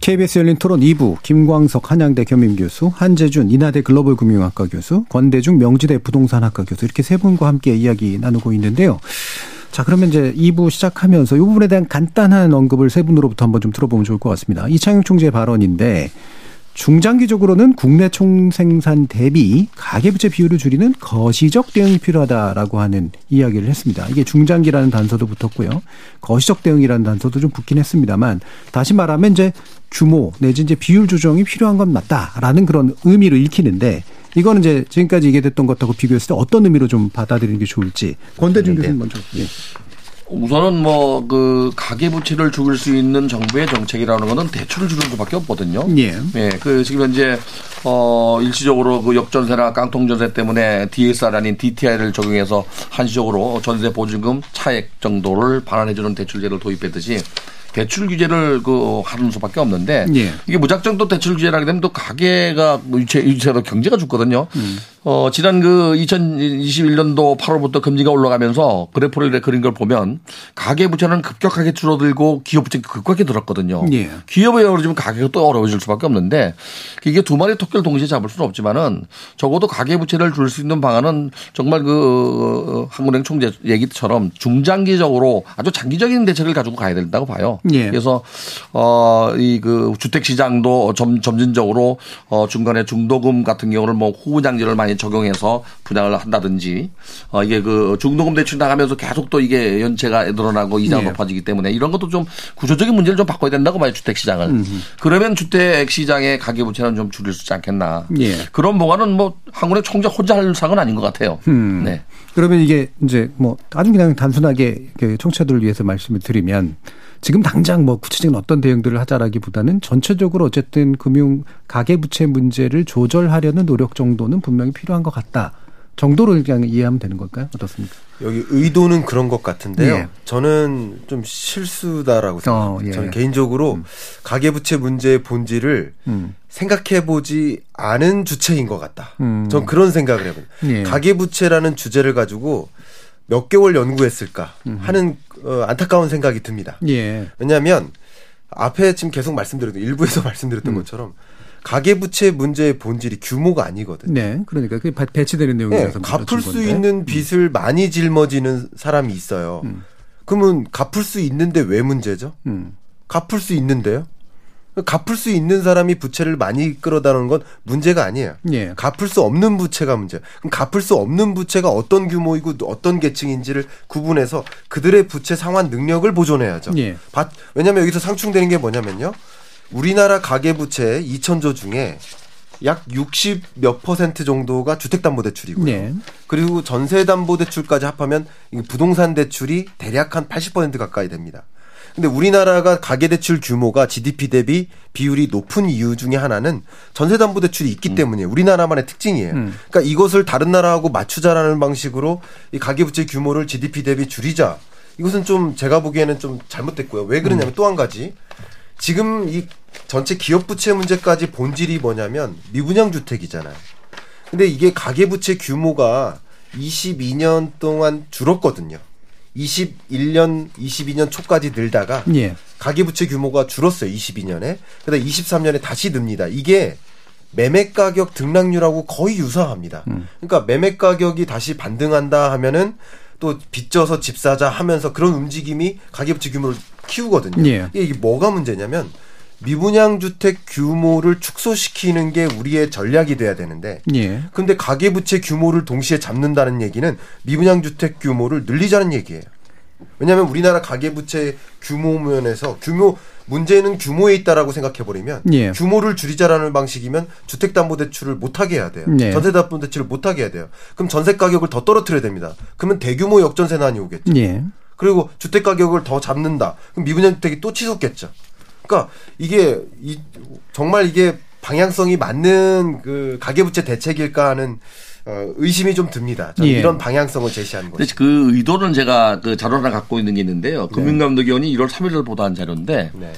KBS 열린 토론 2부 김광석 한양대 겸임교수, 한재준 인하대 글로벌 금융학과 교수, 권대중 명지대 부동산학과 교수 이렇게 세 분과 함께 이야기 나누고 있는데요. 자, 그러면 이제 2부 시작하면서 이 부분에 대한 간단한 언급을 세 분으로부터 한번 좀 들어보면 좋을 것 같습니다. 이창용 총재 발언인데 중장기적으로는 국내 총생산 대비 가계부채 비율을 줄이는 거시적 대응이 필요하다라고 하는 이야기를 했습니다. 이게 중장기라는 단서도 붙었고요. 거시적 대응이라는 단서도 좀 붙긴 했습니다만 다시 말하면 이제 규모 내지 이제 비율 조정이 필요한 건 맞다라는 그런 의미를 읽히는데 이거는 이제 지금까지 얘기됐던 것하고 비교했을 때 어떤 의미로 좀 받아들이는 게 좋을지 권대중 교수님 먼저. 예. 우선은 뭐 그 가계 부채를 죽일 수 있는 정부의 정책이라는 거는 대출을 주는 것밖에 없거든요. 예. 예. 그 지금 현재 어 일시적으로 그 역전세나 깡통전세 때문에 DSR 아닌 DTI를 적용해서 한시적으로 전세 보증금 차액 정도를 반환해 주는 대출제를 도입했듯이 대출 규제를 그 하는 수밖에 없는데 예. 이게 무작정 또 대출 규제를 하게 되면 또 가계가 유체 유체로 경제가 죽거든요. 음. 어 지난 그 2021년도 8월부터 금리가 올라가면서 그래프를 그린 걸 보면 가계 부채는 급격하게 줄어들고 기업 부채 급격하게 늘었거든요. 예. 기업에 어려지면 가계가 또 어려워질 수밖에 없는데 이게 두 마리 토끼를 동시에 잡을 수는 없지만은 적어도 가계 부채를 줄 수 있는 방안은 정말 그 한국은행 총재 얘기처럼 중장기적으로 아주 장기적인 대책을 가지고 가야 된다고 봐요. 예. 그래서 어 이 그 주택 시장도 점 점진적으로 어 중간에 중도금 같은 경우를 뭐 장지를 많이 적용해서 분양을 한다든지 어 이게 그 중도금 대출 나가면서 계속 또 이게 연체가 늘어나고 이자가 예. 높아지기 때문에 이런 것도 좀 구조적인 문제를 좀 바꿔야 된다고 봐요 주택 시장을. 음흠. 그러면 주택 시장의 가계 부채는 좀 줄일 수 있지 않겠나. 예. 그런 보관은 뭐 한국의 총재 혼자 할 상은 아닌 것 같아요. 음. 네. 그러면 이게 이제 뭐 아주 그냥 단순하게 청취자들을 위해서 말씀을 드리면 지금 당장 뭐 구체적인 어떤 대응들을 하자라기보다는 전체적으로 어쨌든 금융 가계 부채 문제를 조절하려는 노력 정도는 분명히 필요한 것 같다. 정도로 그냥 이해하면 되는 걸까요? 어떻습니까? 여기 의도는 그런 것 같은데요. 예. 저는 좀 실수다라고 생각합니다. 어, 예. 저는 개인적으로 음. 가계부채 문제의 본질을 음. 생각해보지 않은 주체인 것 같다. 음. 전 그런 생각을 해요. 예. 가계부채라는 주제를 가지고 몇 개월 연구했을까 음. 하는 어, 안타까운 생각이 듭니다. 예. 왜냐하면 앞에 지금 계속 말씀드렸던 일부에서 말씀드렸던 음. 것처럼 가계부채 문제의 본질이 규모가 아니거든요. 네, 그러니까 그 배치되는 내용이라서 네, 갚을 수 건데. 있는 음. 빚을 음. 많이 짊어지는 사람이 있어요. 음. 그러면 갚을 수 있는데 왜 문제죠? 음. 갚을 수 있는데요? 갚을 수 있는 사람이 부채를 많이 끌어다는 건 문제가 아니에요. 예. 갚을 수 없는 부채가 문제. 그럼 갚을 수 없는 부채가 어떤 규모이고 어떤 계층인지를 구분해서 그들의 부채 상환 능력을 보존해야죠. 예. 왜냐하면 여기서 상충되는 게 뭐냐면요. 우리나라 가계 부채 2천조 중에 약 60 몇 퍼센트 정도가 주택담보대출이고요. 네. 그리고 전세담보대출까지 합하면 부동산 대출이 대략 한 80% 가까이 됩니다. 근데 우리나라가 가계대출 규모가 GDP 대비 비율이 높은 이유 중에 하나는 전세담보대출이 있기 음. 때문이에요. 우리나라만의 특징이에요. 음. 그러니까 이것을 다른 나라하고 맞추자라는 방식으로 이 가계부채 규모를 GDP 대비 줄이자. 이것은 좀 제가 보기에는 좀 잘못됐고요. 왜 그러냐면 음. 또한 가지 지금 이 전체 기업 부채 문제까지 본질이 뭐냐면 미분양 주택이잖아요. 근데 이게 가계 부채 규모가 22년 동안 줄었거든요. 21년, 22년 초까지 늘다가 예. 가계 부채 규모가 줄었어요. 22년에. 그다음 23년에 다시 늡니다. 이게 매매 가격 등락률하고 거의 유사합니다. 음. 그러니까 매매 가격이 다시 반등한다 하면은 또 빚져서 집 사자 하면서 그런 움직임이 가계부채 규모를 키우거든요. 예. 이게 뭐가 문제냐면 미분양 주택 규모를 축소시키는 게 우리의 전략이 돼야 되는데 예. 근데 가계 부채 규모를 동시에 잡는다는 얘기는 미분양 주택 규모를 늘리자는 얘기예요. 왜냐하면 우리나라 가계 부채 규모 면에서 규모 문제는 규모에 있다라고 생각해 버리면 예. 규모를 줄이자라는 방식이면 주택담보대출을 못하게 해야 돼요. 예. 전세담보대출을 못하게 해야 돼요. 그럼 전세 가격을 더 떨어뜨려야 됩니다. 그러면 대규모 역전세난이 오겠죠. 예. 그리고 주택 가격을 더 잡는다. 그럼 미분양 주택이 또 치솟겠죠. 그러니까 이게 이, 정말 이게 방향성이 맞는 그 가계부채 대책일까 하는 어, 의심이 좀 듭니다. 저는 예. 이런 방향성을 제시하는 거죠. 그 의도는 제가 그 자료를 갖고 있는 게 있는데요. 네. 금융감독위원이 1월 3일을 보도한 자료인데 네.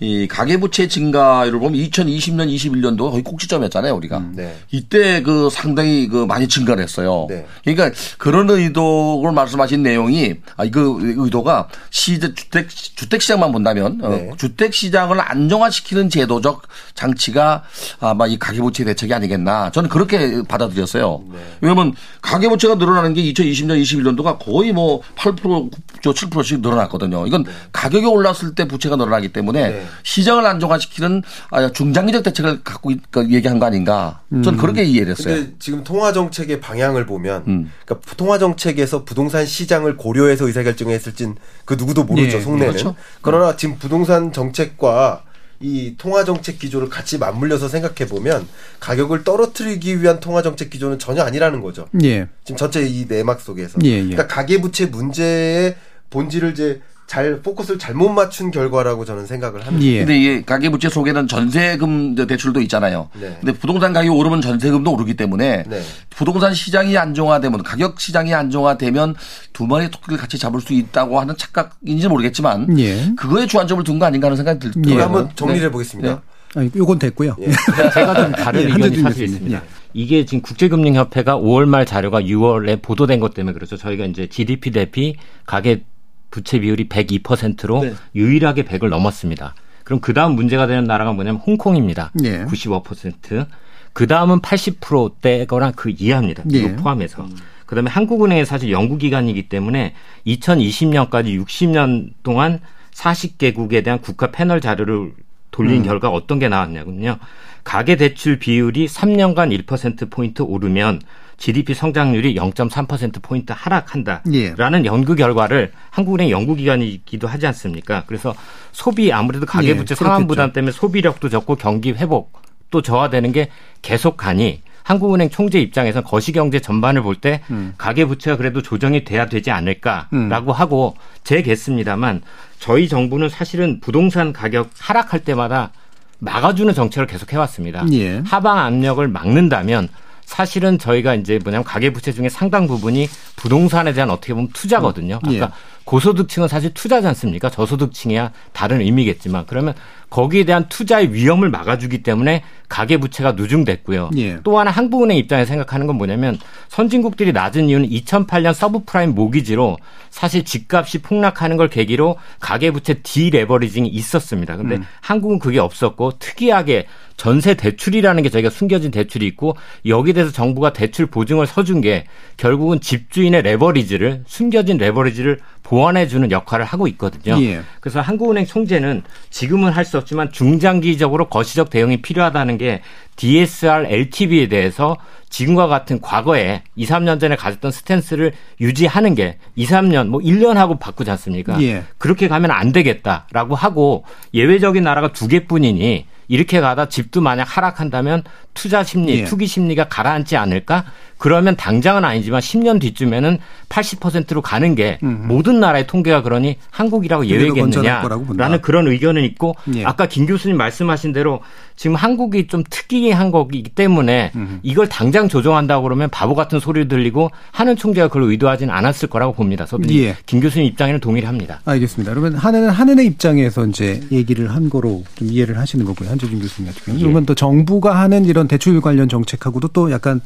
이 가계부채 증가율을 보면 2020년, 21년도 거의 꼭지점이었잖아요, 우리가. 음, 네. 이때 그 상당히 그 많이 증가를 했어요. 네. 그러니까 그런 의도를 말씀하신 내용이 아, 그 의도가 시대 주택 주택 시장만 본다면 어, 네. 어, 주택 시장을 안정화시키는 제도적 장치가 아마 이 가계부채 대책이 아니겠나. 저는 그렇게 받아들였어요. 네. 왜냐면 가계부채가 늘어나는 게 2020년, 21년도가 거의 뭐 8%, 7%씩 늘어났거든요. 이건 네. 가격이 올랐을 때 부채가 늘어나기 때문에 네. 시장을 안정화시키는 아, 중장기적 대책을 갖고 그 얘기한 거 아닌가. 저는 음. 그렇게 이해를 했어요. 근데 지금 통화 정책의 방향을 보면 음. 그러니까 통화 정책에서 부동산 시장을 고려해서 의사결정을 했을진 그 누구도 모르죠. 네. 속내는. 그렇죠. 그러나 지금 부동산 정책과 이 통화 정책 기조를 같이 맞물려서 생각해 보면 가격을 떨어뜨리기 위한 통화 정책 기조는 전혀 아니라는 거죠. 예. 지금 전체 이 내막 속에서. 예, 예. 그러니까 가계 부채 문제의 본질을 이제 잘 포커스를 잘못 맞춘 결과라고 저는 생각을 합니다. 예. 근데 이게 가계부채 속에는 전세금 대출도 있잖아요. 네. 근데 부동산 가격이 오르면 전세금도 오르기 때문에 네. 부동산 시장이 안정화되면 가격 시장이 안정화되면 두 마리 토끼를 같이 잡을 수 있다고 하는 착각인지 모르겠지만 예. 그거에 주안점을 둔 거 아닌가 하는 생각이 들더라고요. 예. 한번 정리를 네. 해보겠습니다. 네. 요건 됐고요. 예. 제가 좀 다른 예, 의견이 사실 있습니다. 예. 이게 지금 국제금융협회가 5월 말 자료가 6월에 보도된 것 때문에 그렇죠. 저희가 이제 GDP 대비 가계 부채 비율이 102%로 네. 유일하게 100을 넘었습니다. 그럼 그 다음 문제가 되는 나라가 뭐냐면 홍콩입니다. 네. 95%. 그 다음은 80%대거나 그 이하입니다. 네. 이거 포함해서. 음. 그 다음에 한국은행이 사실 연구기관이기 때문에 2020년까지 60년 동안 40개국에 대한 국가 패널 자료를 돌린 음. 결과 어떤 게 나왔냐면요. 가계대출 비율이 3년간 1%포인트 오르면 GDP 성장률이 0.3%포인트 하락한다라는 예. 연구 결과를 한국은행 연구기관이기도 하지 않습니까? 그래서 소비 아무래도 가계부채 예, 상환 부담 때문에 소비력도 적고 경기 회복 또 저하되는 게 계속 가니 한국은행 총재 입장에서는 거시경제 전반을 볼때 음. 가계부채가 그래도 조정이 돼야 되지 않을까라고 음. 하고 제겠습니다만 저희 정부는 사실은 부동산 가격 하락할 때마다 막아주는 정책을 계속 해왔습니다. 예. 하방 압력을 막는다면 사실은 저희가 이제 뭐냐면 가계부채 중에 상당 부분이 부동산에 대한 어떻게 보면 투자거든요. 아까 예. 고소득층은 사실 투자지 않습니까? 저소득층이야 다른 의미겠지만 그러면 거기에 대한 투자의 위험을 막아주기 때문에 가계 부채가 누중됐고요. 예. 또 하나 한국은행 입장에 생각하는 건 뭐냐면 선진국들이 낮은 이유는 2008년 서브프라임 모기지로 사실 집값이 폭락하는 걸 계기로 가계 부채 디레버리징이 있었습니다. 근데 음. 한국은 그게 없었고 특이하게 전세 대출이라는 게 저희가 숨겨진 대출이 있고 여기에 대해서 정부가 대출 보증을 서준 게 결국은 집주인의 레버리지를 숨겨진 레버리지를 보완해 주는 역할을 하고 있거든요. 예. 그래서 한국은행 총재는 지금은 할 수 없지만 중장기적으로 거시적 대응이 필요하다는 게 DSR LTV에 대해서 지금과 같은 과거에 2, 3년 전에 가졌던 스탠스를 유지하는 게 2, 3년 뭐 1년 하고 바꾸지 않습니까? 예. 그렇게 가면 안 되겠다라고 하고 예외적인 나라가 두 개뿐이니 이렇게 가다 집도 만약 하락한다면 투자 심리, 예. 투기 심리가 가라앉지 않을까? 그러면 당장은 아니지만 10년 뒤쯤에는 80%로 가는 게 음흠. 모든 나라의 통계가 그러니 한국이라고 예외겠느냐라는 그런 의견은 있고 예. 아까 김 교수님 말씀하신 대로 지금 한국이 좀 특이한 거기 때문에 음흠. 이걸 당장 조정한다고 그러면 바보 같은 소리를 들리고 하는 총재가 그걸 의도하지는 않았을 거라고 봅니다. 저도 예. 김 교수님 입장에는 동의를 합니다. 알겠습니다. 그러면 하는 하는의 입장에서 이제 얘기를 한 거로 좀 이해를 하시는 거고요. 한재준 교수님 같은 경우. 예. 그러면 또 정부가 하는 이런 대출 관련 정책하고도 또 약간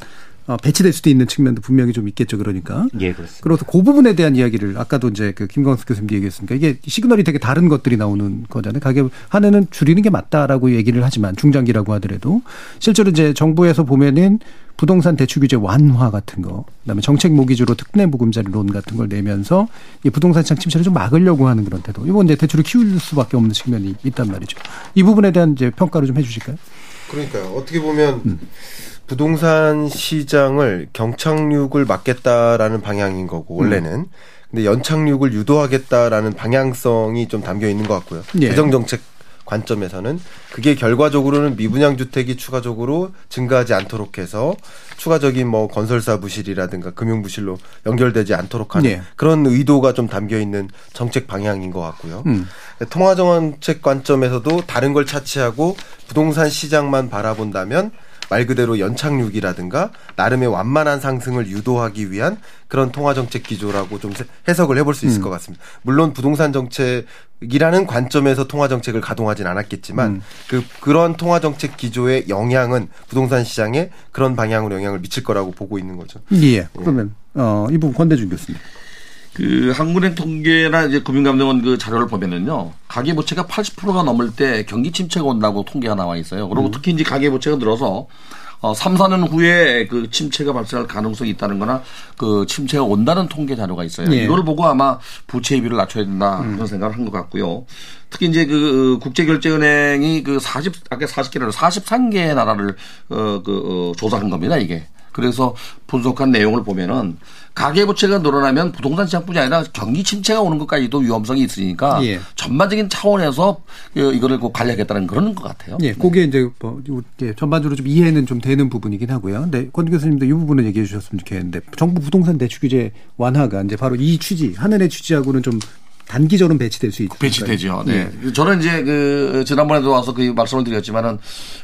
어, 배치될 수도 있는 측면도 분명히 좀 있겠죠. 그러니까. 예, 그렇습니다. 그래서 그 부분에 대한 이야기를 아까도 이제 그 김광석 교수님 얘기했으니까 이게 시그널이 되게 다른 것들이 나오는 거잖아요. 가격 하나는 줄이는 게 맞다라고 얘기를 하지만 중장기라고 하더라도 실제로 이제 정부에서 보면은 부동산 대출 규제 완화 같은 거, 그다음에 정책 모기지로 특례 보금자리론 같은 걸 내면서 이 부동산 시장 침체를 좀 막으려고 하는 그런 태도. 이건 이제 대출을 키울 수밖에 없는 측면이 있단 말이죠. 이 부분에 대한 이제 평가를 좀 해주실까요? 그러니까요. 어떻게 보면 음. 부동산 시장을 경착륙을 막겠다라는 방향인 거고 원래는 음. 근데 연착륙을 유도하겠다라는 방향성이 좀 담겨 있는 것 같고요. 예. 재정 정책 관점에서는 그게 결과적으로는 미분양 주택이 추가적으로 증가하지 않도록 해서 추가적인 뭐 건설사 부실이라든가 금융 부실로 연결되지 않도록 하는 예. 그런 의도가 좀 담겨 있는 정책 방향인 것 같고요. 음. 통화 정책 관점에서도 다른 걸 차치하고 부동산 시장만 바라본다면 말 그대로 연착륙이라든가 나름의 완만한 상승을 유도하기 위한 그런 통화 정책 기조라고 좀 해석을 해볼 수 있을 음. 것 같습니다. 물론 부동산 정책 이라는 관점에서 통화 정책을 가동하진 않았겠지만 음. 그 그런 통화 정책 기조의 영향은 부동산 시장에 그런 방향으로 영향을 미칠 거라고 보고 있는 거죠. 예. 그러면 어, 이 부분 권대중 교수님. 그 한국은행 통계나 이제 금융감독원 그 자료를 보면은요 가계부채가 80%가 넘을 때 경기 침체가 온다고 통계가 나와 있어요. 그리고 음. 특히 이제 가계부채가 늘어서 어, 3, 4년 후에 그 침체가 발생할 가능성이 있다는 거나 그 침체가 온다는 통계 자료가 있어요. 네. 이걸 보고 아마 부채 비율을 낮춰야 된다 그런 음. 생각을 한 것 같고요. 특히 이제 그 국제결제은행이 그 40, 아까 40개를 43개 나라를 어, 그, 어, 조사한 겁니다, 이게. 그래서 분석한 내용을 보면은 가계부채가 늘어나면 부동산 시장뿐이 아니라 경기 침체가 오는 것까지도 위험성이 있으니까 예. 전반적인 차원에서 이거를 꼭 관리하겠다는 그런 것 같아요. 예, 그게 이제 뭐 전반적으로 좀 이해는 좀 되는 부분이긴 하고요. 근데 권 교수님도 이 부분은 얘기해 주셨으면 좋겠는데 정부 부동산 대출 규제 완화가 이제 바로 이 취지 하늘의 취지하고는 좀 단기적으로 배치될 수 있죠. 배치되죠. 네. 네. 저는 이제 그 지난번에도 와서 그 말씀을 드렸지만은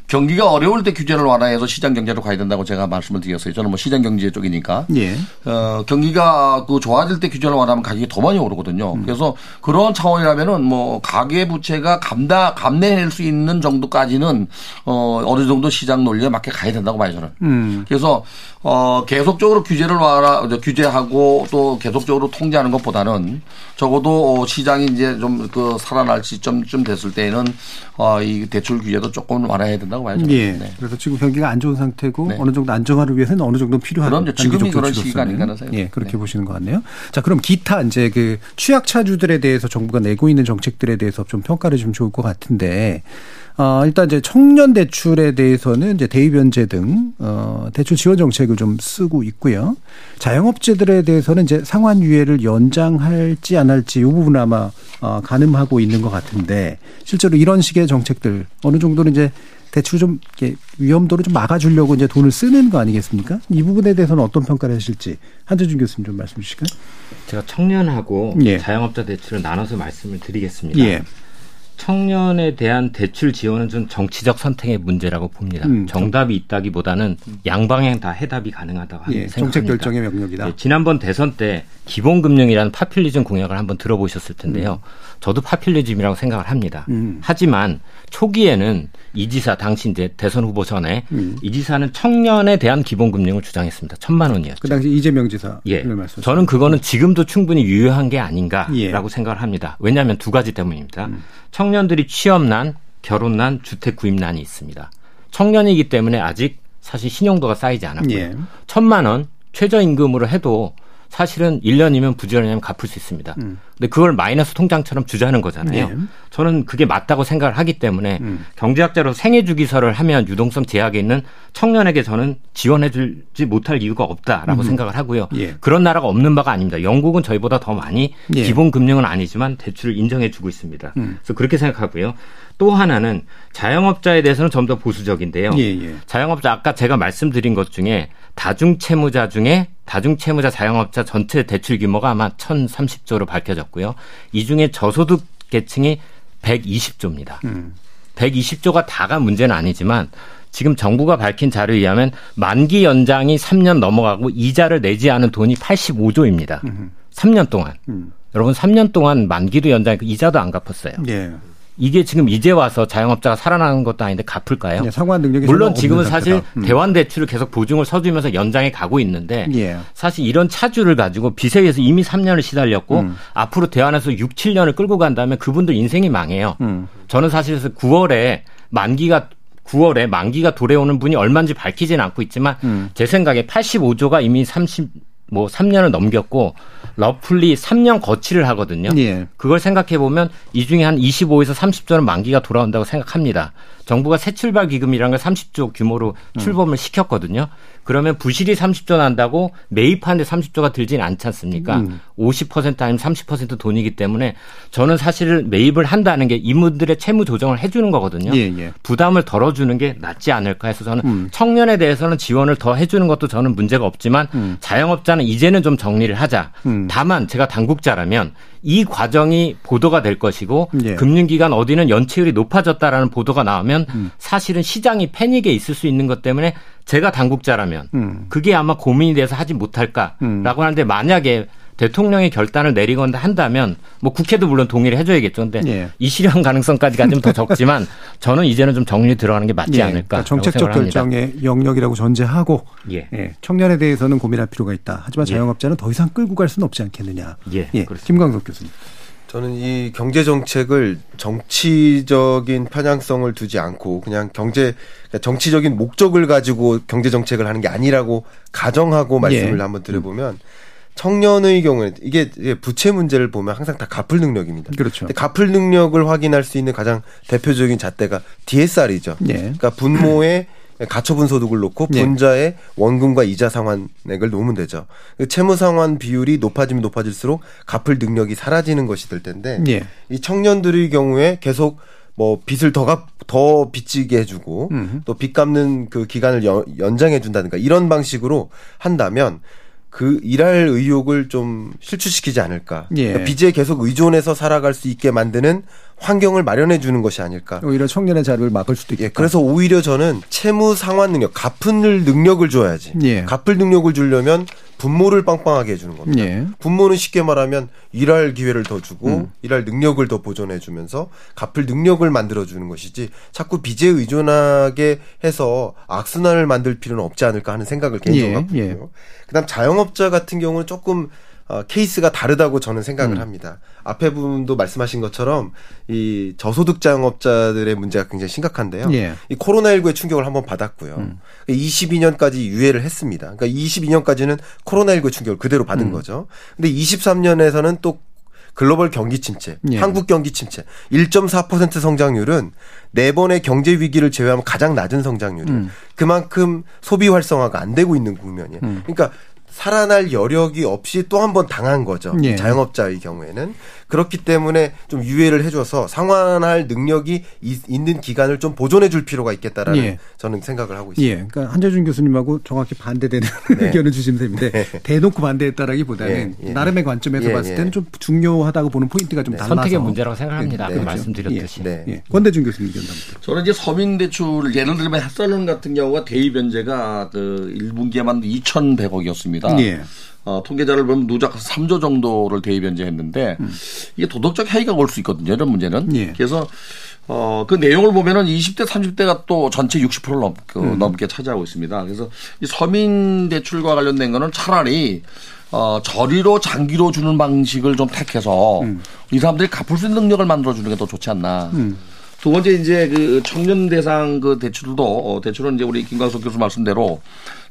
경기가 어려울 때 규제를 완화해서 시장 경제로 가야 된다고 제가 말씀을 드렸어요. 저는 뭐 시장 경제 쪽이니까. 예. 어, 경기가 그 좋아질 때 규제를 완화하면 가격이 더 많이 오르거든요. 음. 그래서 그런 차원이라면은 뭐 가계 부채가 감다 감내할 수 있는 정도까지는 어 어느 정도 시장 논리에 맞게 가야 된다고 봐요 저는. 음. 그래서 어 계속적으로 규제를 완화 규제하고 또 계속적으로 통제하는 것보다는 적어도 시장이 이제 좀 그 살아날 시점쯤 됐을 때에는 어, 이 대출 규제도 조금 완화해야 된다 고 봐야죠. 예. 네. 그래서 지금 경기가 안 좋은 상태고 네. 어느 정도 안정화를 위해서는 어느 정도 필요한 그럼 지금이 그런 시기가 아닌가 하는 예, 그렇게 네. 보시는 것 같네요. 자, 그럼 기타 이제 그 취약차주들에 대해서 정부가 내고 있는 정책들에 대해서 좀 평가를 좀 좋을 것 같은데 어, 일단 이제 청년 대출에 대해서는 이제 대입연제 등, 어, 대출 지원 정책을 좀 쓰고 있고요. 자영업자들에 대해서는 이제 상환 유예를 연장할지 안 할지 이 부분 부분 아마 어, 가늠하고 있는 것 같은데 실제로 이런 식의 정책들 어느 정도는 이제 대출 좀 위험도를 좀 막아주려고 이제 돈을 쓰는 거 아니겠습니까? 이 부분에 대해서는 어떤 평가를 하실지 한재준 교수님 좀 말씀 주실까요? 제가 청년하고 예. 자영업자 대출을 나눠서 말씀을 드리겠습니다. 예. 청년에 대한 대출 지원은 좀 정치적 선택의 문제라고 봅니다. 음, 정답이 있다기보다는 양방향 다 해답이 가능하다고 예, 생각합니다. 정책 결정의 명령이다. 네, 지난번 대선 때 기본금융이라는 파퓰리즘 공약을 한번 들어보셨을 텐데요. 음. 저도 파퓰리즘이라고 생각을 합니다. 음. 하지만 초기에는 이 지사 당시 이제 대선 후보 전에 음. 이 지사는 청년에 대한 기본 금융을 주장했습니다. 천만 원이었죠. 그 당시 이재명 지사. 예. 저는 그거는 지금도 충분히 유효한 게 아닌가라고 예. 생각을 합니다. 왜냐하면 두 가지 때문입니다. 음. 청년들이 취업난, 결혼난, 주택 구입난이 있습니다. 청년이기 때문에 아직 사실 신용도가 쌓이지 않았고요. 예. 천만 원 최저임금으로 해도 사실은 1년이면 부지런히면 갚을 수 있습니다. 음. 근데 그걸 마이너스 통장처럼 주자는 거잖아요. 네. 저는 그게 맞다고 생각을 하기 때문에 음. 경제학자로 생애 주기설을 하면 유동성 제약에 있는 청년에게 저는 지원해 주지 못할 이유가 없다라고 음. 생각을 하고요. 예. 그런 나라가 없는 바가 아닙니다. 영국은 저희보다 더 많이 예. 기본 금융은 아니지만 대출을 인정해 주고 있습니다. 음. 그래서 그렇게 생각하고요. 또 하나는 자영업자에 대해서는 좀 더 보수적인데요. 예, 예. 자영업자 아까 제가 말씀드린 것 중에 다중 채무자 중에 다중 채무자 자영업자 전체 대출 규모가 아마 1,030조로 밝혀졌고 요. 이 중에 저소득 계층이 120조입니다. 음. 120조가 다가 문제는 아니지만 지금 정부가 밝힌 자료에 의하면 만기 연장이 3년 넘어가고 이자를 내지 않은 돈이 85조입니다. 음. 3년 동안. 음. 여러분 3년 동안 만기도 연장이고 이자도 안 갚았어요. 예. 이게 지금 이제 와서 자영업자가 살아나는 것도 아닌데 갚을까요? 네, 상환 능력이 물론 지금은 사실 음. 대환 대출을 계속 보증을 서주면서 연장해 가고 있는데 예. 사실 이런 차주를 가지고 빚에 의해서 이미 3년을 시달렸고 음. 앞으로 대환에서 6, 7년을 끌고 간다면 그분들 인생이 망해요. 음. 저는 사실 9월에 만기가 9월에 만기가 도래오는 분이 얼마인지 밝히지는 않고 있지만 음. 제 생각에 85조가 이미 30 뭐 3년을 넘겼고 러플리 3년 거치를 하거든요. 예. 그걸 생각해 보면 이 중에 한 25에서 30조는 만기가 돌아온다고 생각합니다. 정부가 새 출발 기금이라는 걸 30조 규모로 음. 출범을 음. 시켰거든요. 그러면 부실이 30조 난다고 매입하는데 30조가 들지는 않지 않습니까? 음. 50% 아니면 30% 돈이기 때문에 저는 사실 매입을 한다는 게 이분들의 채무 조정을 해주는 거거든요. 예, 예. 부담을 덜어주는 게 낫지 않을까 해서 저는 음. 청년에 대해서는 지원을 더 해주는 것도 저는 문제가 없지만 음. 자영업자는 이제는 좀 정리를 하자. 음. 다만 제가 당국자라면 이 과정이 보도가 될 것이고 예. 금융기관 어디는 연체율이 높아졌다라는 보도가 나오면 음. 사실은 시장이 패닉에 있을 수 있는 것 때문에 제가 당국자라면 음. 그게 아마 고민이 돼서 하지 못할까라고 음. 하는데 만약에 대통령이 결단을 내리거나 한다면 뭐 국회도 물론 동의를 해줘야겠죠. 근데 예. 이 실현 가능성까지가 좀 더 적지만 저는 이제는 좀 정리 들어가는 게 맞지 예. 않을까. 그러니까 정책적 결정의 영역이라고 전제하고 예. 예. 청년에 대해서는 고민할 필요가 있다. 하지만 예. 자영업자는 더 이상 끌고 갈 수는 없지 않겠느냐. 예. 예. 김광석 교수님. 저는 이 경제 정책을 정치적인 편향성을 두지 않고 그냥 경제 그러니까 정치적인 목적을 가지고 경제 정책을 하는 게 아니라고 가정하고 말씀을 예. 한번 드려보면 청년의 경우에 이게 부채 문제를 보면 항상 다 갚을 능력입니다. 그렇죠. 갚을 능력을 확인할 수 있는 가장 대표적인 잣대가 DSR이죠. 예. 그러니까 분모의 가처분 소득을 놓고 예. 분자의 원금과 이자 상환액을 놓으면 되죠. 그 채무 상환 비율이 높아지면 높아질수록 갚을 능력이 사라지는 것이 될 텐데 예. 이 청년들의 경우에 계속 뭐 빚을 더 갚, 더 빚지게 해주고 또 빚 갚는 그 기간을 연, 연장해 준다든가 이런 방식으로 한다면 그 일할 의욕을 좀 실추시키지 않을까. 예. 그러니까 빚에 계속 의존해서 살아갈 수 있게 만드는 환경을 마련해 주는 것이 아닐까. 오히려 청년의 자리를 막을 수도 있겠다. 예, 그래서 오히려 저는 채무 상환 능력, 갚을 능력을 줘야지. 예. 갚을 능력을 주려면 분모를 빵빵하게 해주는 겁니다. 예. 분모는 쉽게 말하면 일할 기회를 더 주고 음. 일할 능력을 더 보존해 주면서 갚을 능력을 만들어 주는 것이지 자꾸 빚에 의존하게 해서 악순환을 만들 필요는 없지 않을까 하는 생각을 개인적으로 갖고 예. 있고요. 그다음 자영업자 같은 경우는 조금 어, 케이스가 다르다고 저는 생각을 음. 합니다. 앞에 부분도 말씀하신 것처럼 이 저소득 자 영업자들의 문제가 굉장히 심각한데요. 예. 이 코로나19의 충격을 한번 받았고요. 음. 22년까지 유예를 했습니다. 그러니까 22년까지는 코로나19 충격을 그대로 받은 음. 거죠. 근데 23년에서는 또 글로벌 경기 침체, 예. 한국 경기 침체, 1.4% 성장률은 네 번의 경제 위기를 제외하면 가장 낮은 성장률이에요. 음. 그만큼 소비 활성화가 안 되고 있는 국면이에요. 음. 그러니까 살아날 여력이 없이 또 한 번 당한 거죠. 예. 자영업자의 경우에는 그렇기 때문에 좀 유예를 해줘서 상환할 능력이 이, 있는 기간을 좀 보존해 줄 필요가 있겠다라는 예. 저는 생각을 하고 있습니다. 예. 그러니까 한재준 교수님하고 정확히 반대되는 네. 의견을 주시면 됩니다. 네. 대놓고 반대했다라기보다는 예. 예. 나름의 관점에서 예. 봤을 때는 좀 중요하다고 보는 포인트가 좀 네. 달라서 선택의 문제라고 생각합니다. 네. 말씀드렸듯이. 네. 권대중 교수님 의견 저는 이제 서민대출 예를 들면 햇살론 같은 경우가 대입 변제가 그 1분기에만 2,100억이었습니다. 예. 어, 통계자를 보면 누적 3조 정도를 대입 변제했는데 음. 이게 도덕적 해이가 올 수 있거든요. 이런 문제는. 예. 그래서 어, 그 내용을 보면은 20대, 30대가 또 전체 60%를 넘, 그 음. 넘게 차지하고 있습니다. 그래서 이 서민 대출과 관련된 거는 차라리 어, 저리로 장기로 주는 방식을 좀 택해서 음. 이 사람들이 갚을 수 있는 능력을 만들어주는 게 더 좋지 않나. 음. 두 번째 이제 그 청년 대상 그 대출도 어, 대출은 이제 우리 김광석 교수 말씀대로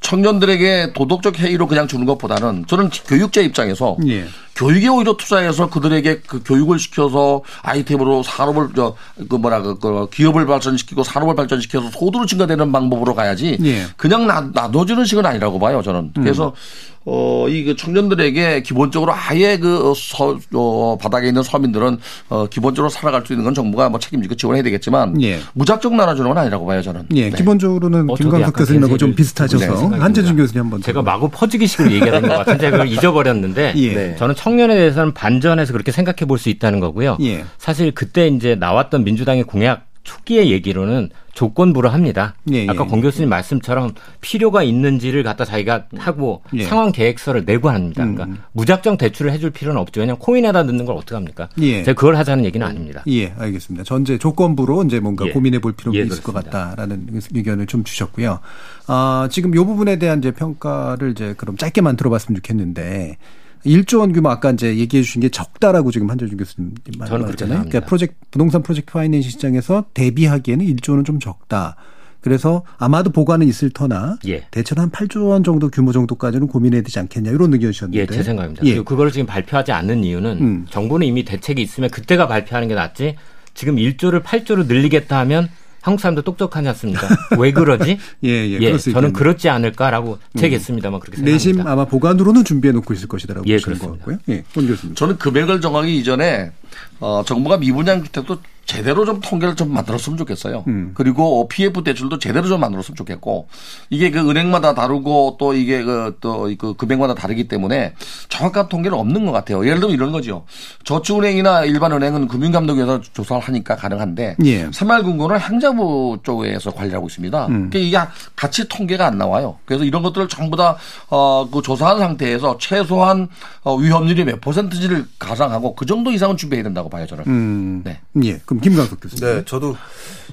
청년들에게 도덕적 해이로 그냥 주는 것보다는 저는 교육자 입장에서 예. 교육에 오히려 투자해서 그들에게 그 교육을 시켜서 아이템으로 산업을 저그 뭐라 그, 그 기업을 발전시키고 산업을 발전시켜서 소득을 증가되는 방법으로 가야지 예. 그냥 놔, 놔둬주는 식은 아니라고 봐요 저는 그래서 음. 어, 이그 청년들에게 기본적으로 아예 그 서, 어, 바닥에 있는 서민들은 어, 기본적으로 살아갈 수 있는 건 정부가 뭐 책임지고 지원해야 되겠지만 예. 무작정 나눠주는 건 아니라고 봐요 저는. 예, 네. 기본적으로는 어, 김광석 교수님하고 좀 비슷하셔서 네, 한재준 교수님 한번. 제가 마구 퍼지기식으로 얘기하는 것 같은데 그걸 잊어버렸는데 예. 네. 저는 청년에 대해서는 반전해서 그렇게 생각해 볼 수 있다는 거고요. 예. 사실 그때 이제 나왔던 민주당의 공약 초기의 얘기로는 조건부로 합니다. 예, 예. 아까 공 교수님 말씀처럼 필요가 있는지를 갖다 자기가 하고 예. 상황 계획서를 내고 합니다. 그러니까 음. 무작정 대출을 해줄 필요는 없죠. 왜냐하면 코인에다 넣는 걸 어떻게 합니까? 예. 제가 그걸 하자는 얘기는 아닙니다. 예, 알겠습니다. 전제 조건부로 이제 뭔가 예. 고민해 볼 필요가 예, 있을 그렇습니다. 것 같다라는 의견을 좀 주셨고요. 아, 지금 이 부분에 대한 이제 평가를 이제 그럼 짧게만 들어봤으면 좋겠는데 1조 원 규모 아까 이제 얘기해 주신 게 적다라고 지금 한재준 교수님 말씀하셨잖아요. 그러니까 프로젝트 부동산 프로젝트 파이낸싱 시장에서 대비하기에는 1조는 좀 적다. 그래서 아마도 보관은 있을 터나 예. 대체로 한 8조 원 정도 규모 정도까지는 고민해야 되지 않겠냐 이런 의견이셨는데. 예, 제 생각입니다. 예. 그걸 지금 발표하지 않는 이유는 음. 정부는 이미 대책이 있으면 그때가 발표하는 게 낫지 지금 1조를 8조로 늘리겠다 하면 한국 사람도 똑똑하지 않습니까? 왜 그러지? 예, 예. 예 저는 그렇지 않을까라고 제겠습니다만 음. 그렇게 생각합니다. 내심 아마 보관으로는 준비해 놓고 있을 것이다라고 예, 보시는 것 같고요. 예, 본 교수님. 저는 금액을 정하기 이전에 어, 정부가 미분양 주택도 제대로 좀 통계를 좀 만들었으면 좋겠어요. 음. 그리고 PF 대출도 제대로 좀 만들었으면 좋겠고 이게 그 은행마다 다르고 또 이게 그 또그 그 금액마다 다르기 때문에 정확한 통계는 없는 것 같아요. 예를 들면 이런 거죠. 저축은행이나 일반 은행은 금융감독에서 조사를 하니까 가능한데 예. 새마을금고는 행자부 쪽에서 관리하고 있습니다. 음. 그러니까 이게 같이 통계가 안 나와요. 그래서 이런 것들을 전부 다 어 그 조사한 상태에서 최소한 어 위험률이 몇 퍼센트지를 가상하고 그 정도 이상은 준비해야 된다고 봐요 저는. 음. 네. 예. 그럼 김광석 교수님. 네, 저도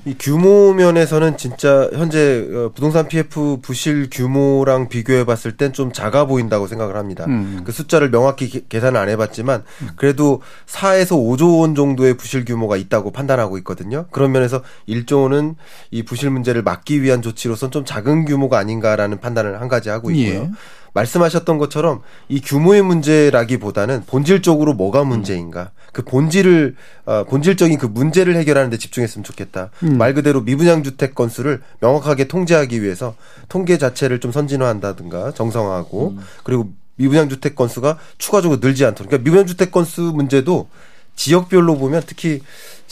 이 규모 면에서는 진짜 현재 어, 부동산 PF 부실 규모랑 비교해 봤을 땐 좀 작아 보인다고 생각을 합니다. 음. 그 숫자를 명확히 계산을 안 해봤지만 그래도 4에서 5조 원 정도의 부실 규모가 있다고 판단하고 있거든요. 그런 면에서 1조 원은 이 부실 문제를 막기 위한 조치로선 좀 작은 규모가 아닌가라는 판단을 한 가지 하고 있고요. 예. 말씀하셨던 것처럼 이 규모의 문제라기보다는 본질적으로 뭐가 문제인가 그 본질을 어, 본질적인 그 문제를 해결하는 데 집중했으면 좋겠다. 음. 말 그대로 미분양 주택 건수를 명확하게 통제하기 위해서 통계 자체를 좀 선진화한다든가 정상화하고 음. 그리고 미분양 주택 건수가 추가적으로 늘지 않도록 그러니까 미분양 주택 건수 문제도 지역별로 보면 특히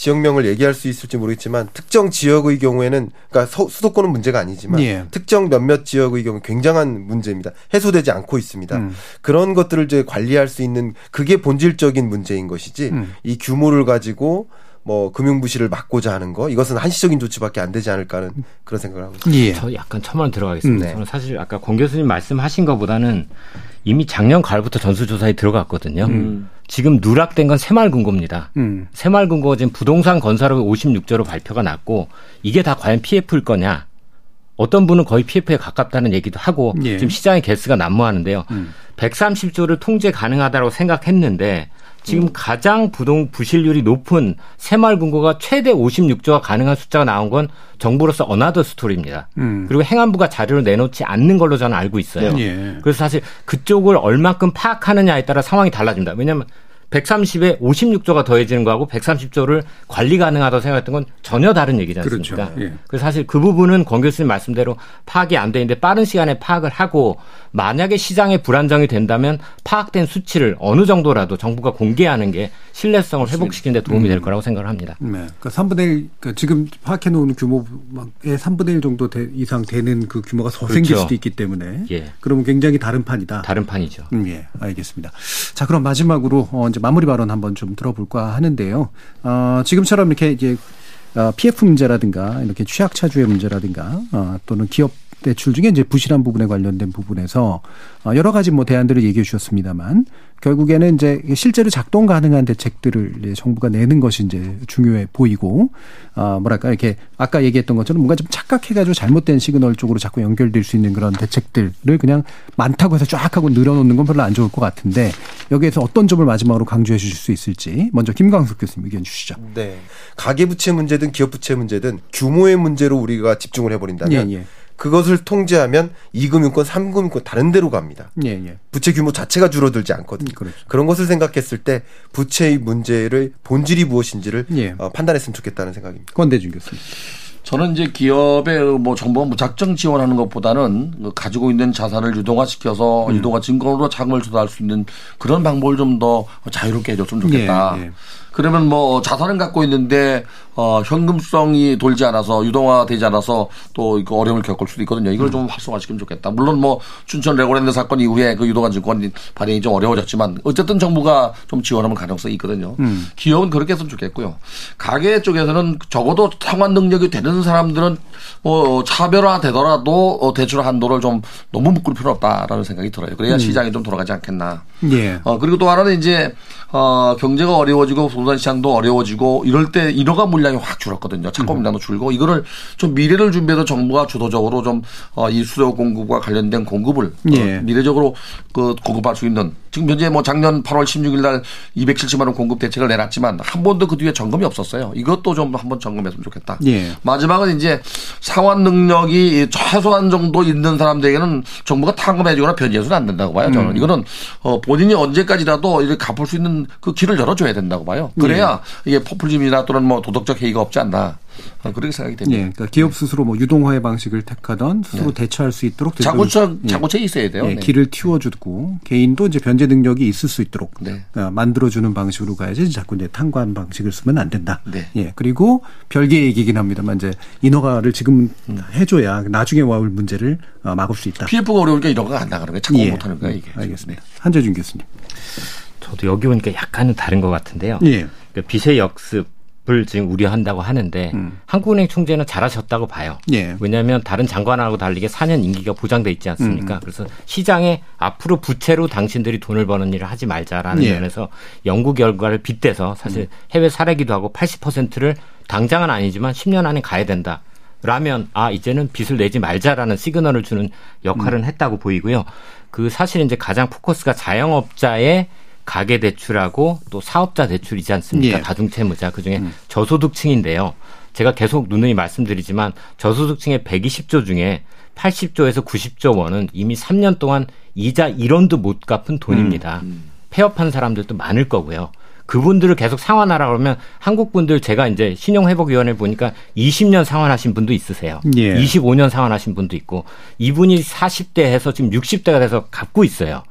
지역명을 얘기할 수 있을지 모르겠지만 특정 지역의 경우에는 그러니까 수도권은 문제가 아니지만 예. 특정 몇몇 지역의 경우 굉장한 문제입니다. 해소되지 않고 있습니다. 음. 그런 것들을 이제 관리할 수 있는 그게 본질적인 문제인 것이지 음. 이 규모를 가지고 뭐 금융 부실을 막고자 하는 거 이것은 한시적인 조치밖에 안 되지 않을까 하는 그런 생각을 하고 있습니다. 예. 저 약간 첨언 들어가겠습니다. 음, 네. 저는 사실 아까 권 교수님 말씀하신 것보다는 이미 작년 가을부터 전수조사에 들어갔거든요. 음. 지금 누락된 건 새마을금고입니다. 음. 새마을금고가 지금 부동산 건설업의 56조로 발표가 났고 이게 다 과연 PF일 거냐? 어떤 분은 거의 PF에 가깝다는 얘기도 하고 예. 지금 시장의 개수가 난무하는데요. 음. 130조를 통제 가능하다고 생각했는데 지금 음. 가장 부동 부실률이 높은 새마을금고가 최대 56조가 가능한 숫자가 나온 건 정부로서 another story입니다. 음. 그리고 행안부가 자료를 내놓지 않는 걸로 저는 알고 있어요. 예. 그래서 사실 그쪽을 얼만큼 파악하느냐에 따라 상황이 달라집니다. 왜냐하면 130에 56조가 더해지는 거하고 130조를 관리 가능하다고 생각했던 건 전혀 다른 얘기지 않습니까? 그렇죠. 예. 그래서 사실 그 부분은 권 교수님 말씀대로 파악이 안 되는데 빠른 시간에 파악을 하고 만약에 시장에 불안정이 된다면 파악된 수치를 어느 정도라도 정부가 공개하는 게 신뢰성을 회복시키는 데 도움이 될 음. 거라고 생각을 합니다. 네. 그러니까 3분의 1, 그러니까 지금 파악해 놓은 규모의 3분의 1 정도 이상 되는 그 규모가 더 그렇죠. 생길 수도 있기 때문에 예. 그러면 굉장히 다른 판이다. 다른 판이죠. 음, 예. 알겠습니다. 자, 그럼 마지막으로 어 이제 마무리 발언 한번 좀 들어볼까 하는데요. 어, 지금처럼 이렇게 이제 어, PF 문제라든가 이렇게 취약차주의 문제라든가 어, 또는 기업 대출 중에 이제 부실한 부분에 관련된 부분에서 어, 여러 가지 뭐 대안들을 얘기해 주셨습니다만 결국에는 이제 실제로 작동 가능한 대책들을 정부가 내는 것이 이제 중요해 보이고 아 뭐랄까 이렇게 아까 얘기했던 것처럼 뭔가 좀 착각해가지고 잘못된 시그널 쪽으로 자꾸 연결될 수 있는 그런 대책들을 그냥 많다고 해서 쫙 하고 늘어놓는 건 별로 안 좋을 것 같은데 여기에서 어떤 점을 마지막으로 강조해 주실 수 있을지 먼저 김광석 교수님 의견 주시죠. 네. 가계부채 문제든 기업부채 문제든 규모의 문제로 우리가 집중을 해버린다면 예, 예. 그것을 통제하면 2금융권, 3금융권 다른 데로 갑니다. 예, 예. 부채 규모 자체가 줄어들지 않거든요. 그렇죠. 그런 것을 생각했을 때 부채의 문제를 본질이 무엇인지를 예. 어, 판단했으면 좋겠다는 생각입니다. 권대중 교수님. 저는 이제 기업에 뭐 정부가 무작정 지원하는 것보다는 그 가지고 있는 자산을 유동화시켜서 음. 유동화 증권으로 자금을 조달할 수 있는 그런 방법을 좀 더 자유롭게 해줬으면 좋겠다. 예, 예. 그러면 뭐 자산은 갖고 있는데 어 현금성이 돌지 않아서 유동화되지 않아서 또 이거 어려움을 겪을 수도 있거든요. 이걸 음. 좀 활성화시키면 좋겠다. 물론 뭐 춘천 레고랜드 사건 이후에 그 유동화 증권 발행이 좀 어려워졌지만 어쨌든 정부가 좀 지원하면 가능성이 있거든요. 음. 기업은 그렇게 했으면 좋겠고요. 가계 쪽에서는 적어도 상환 능력이 되는 사람들은 뭐 차별화 되더라도 어 대출 한도를 좀 너무 묶을 필요 없다라는 생각이 들어요. 그래야 음. 시장이 좀 돌아가지 않겠나. 예. 어 그리고 또 하나는 이제 어 경제가 어려워지고 부동산 시장도 어려워지고 이럴 때 인허가 물량이 확 줄었거든요. 착공 물량도 음. 줄고 이거를 좀 미래를 준비해서 정부가 주도적으로 좀이 어, 수요 공급과 관련된 공급을 어, 예. 어, 미래적으로 그 공급할 수 있는 지금 현재 뭐 작년 8월 16일 날 270만 원 공급 대책을 내놨지만 한 번도 그 뒤에 점검이 없었어요. 이것도 좀 한 번 점검했으면 좋겠다. 예. 마지막은 이제 상환 능력이 최소한 정도 있는 사람들에게는 정부가 탕감해주거나 변제해서는 안 된다고 봐요. 저는 음. 이거는 어 본인이 언제까지라도 이렇게 갚을 수 있는 그 길을 열어줘야 된다고 봐요. 그래야 예. 이게 포퓰리즘이나 또는 뭐 도덕적 해이가 없지 않나. 어, 그렇게 생각이 됩니다. 예, 그러니까 기업 스스로 뭐 유동화의 방식을 택하던 스스로 네. 대처할 수 있도록 자구책 예. 자구책 있어야 돼요. 예, 네. 길을 틔워주고 개인도 이제 변제 능력이 있을 수 있도록 네. 어, 만들어주는 방식으로 가야지 자꾸 이제 탕관 방식을 쓰면 안 된다. 네. 예, 그리고 별개 얘기긴 합니다만 이제 인허가를 지금 음. 해줘야 나중에 와올 문제를 어, 막을 수 있다. PF가 어려우니까 인허가가 안 나가는 거예요. 자꾸 예. 못하는 거예요 이게. 알겠습니다. 한재준 교수님. 저도 여기 오니까 약간은 다른 것 같은데요. 예. 그러니까 빚의 역습 을 지금 우려한다고 하는데 음. 한국은행 총재는 잘하셨다고 봐요. 예. 왜냐하면 다른 장관하고 달리게 4년 임기가 보장돼 있지 않습니까? 음. 그래서 시장에 앞으로 부채로 당신들이 돈을 버는 일을 하지 말자라는 예. 면에서 연구 결과를 빗대서 사실 음. 해외 사례기도 하고 80%를 당장은 아니지만 10년 안에 가야 된다. 라면 아 이제는 빚을 내지 말자라는 시그널을 주는 역할은 음. 했다고 보이고요. 그 사실 이제 가장 포커스가 자영업자의 가계 대출하고 또 사업자 대출이지 않습니까? 예. 다중채무자 그중에 음. 저소득층인데요. 제가 계속 누누이 말씀드리지만 저소득층의 120조 중에 80조에서 90조 원은 이미 3년 동안 이자 1원도 못 갚은 돈입니다. 음. 음. 폐업한 사람들도 많을 거고요. 그분들을 계속 상환하라 그러면 한국 분들 제가 이제 신용회복위원회 보니까 20년 상환하신 분도 있으세요. 예. 25년 상환하신 분도 있고 이분이 40대 해서 지금 60대가 돼서 갚고 있어요.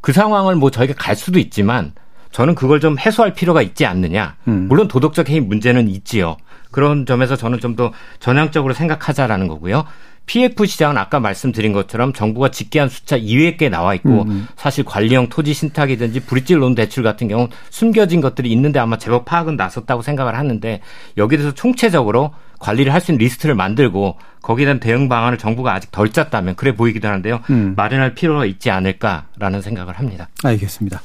그 상황을 뭐 저희가 갈 수도 있지만 저는 그걸 좀 해소할 필요가 있지 않느냐. 음. 물론 도덕적 해임 문제는 있지요. 그런 점에서 저는 좀 더 전향적으로 생각하자라는 거고요. PF 시장은 아까 말씀드린 것처럼 정부가 집계한 숫자 이외에 꽤 나와 있고 음. 사실 관리형 토지 신탁이든지 브릿지 론 대출 같은 경우는 숨겨진 것들이 있는데 아마 제법 파악은 나섰다고 생각을 하는데 여기에 대해서 총체적으로 관리를 할 수 있는 리스트를 만들고 거기에 대한 대응 방안을 정부가 아직 덜 짰다면 그래 보이기도 하는데요. 음. 마련할 필요가 있지 않을까라는 생각을 합니다. 알겠습니다.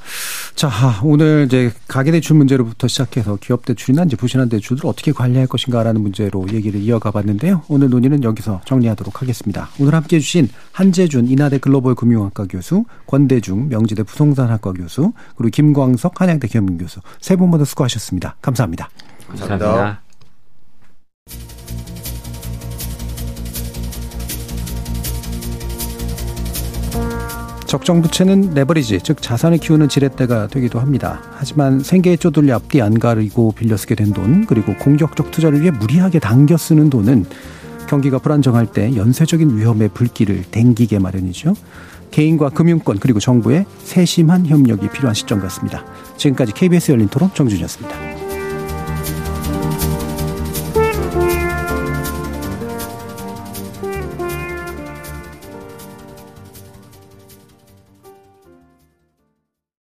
자, 오늘 이제 가계대출 문제로부터 시작해서 기업 대출이나 이제 부실한 대출을 어떻게 관리할 것인가라는 문제로 얘기를 이어가 봤는데요. 오늘 논의는 여기서 정리하도록 하겠습니다. 오늘 함께 해주신 한재준 인하대 글로벌 금융학과 교수, 권대중 명지대 부동산학과 교수, 그리고 김광석 한양대 경영 교수 세 분 모두 수고하셨습니다. 감사합니다. 감사합니다. 감사합니다. 적정 부채는 레버리지, 즉 자산을 키우는 지렛대가 되기도 합니다. 하지만 생계에 쪼들려 앞뒤 안 가리고 빌려 쓰게 된 돈, 그리고 공격적 투자를 위해 무리하게 당겨 쓰는 돈은 경기가 불안정할 때 연쇄적인 위험의 불길을 댕기게 마련이죠. 개인과 금융권 그리고 정부의 세심한 협력이 필요한 시점 같습니다. 지금까지 KBS 열린 토론 정준이었습니다.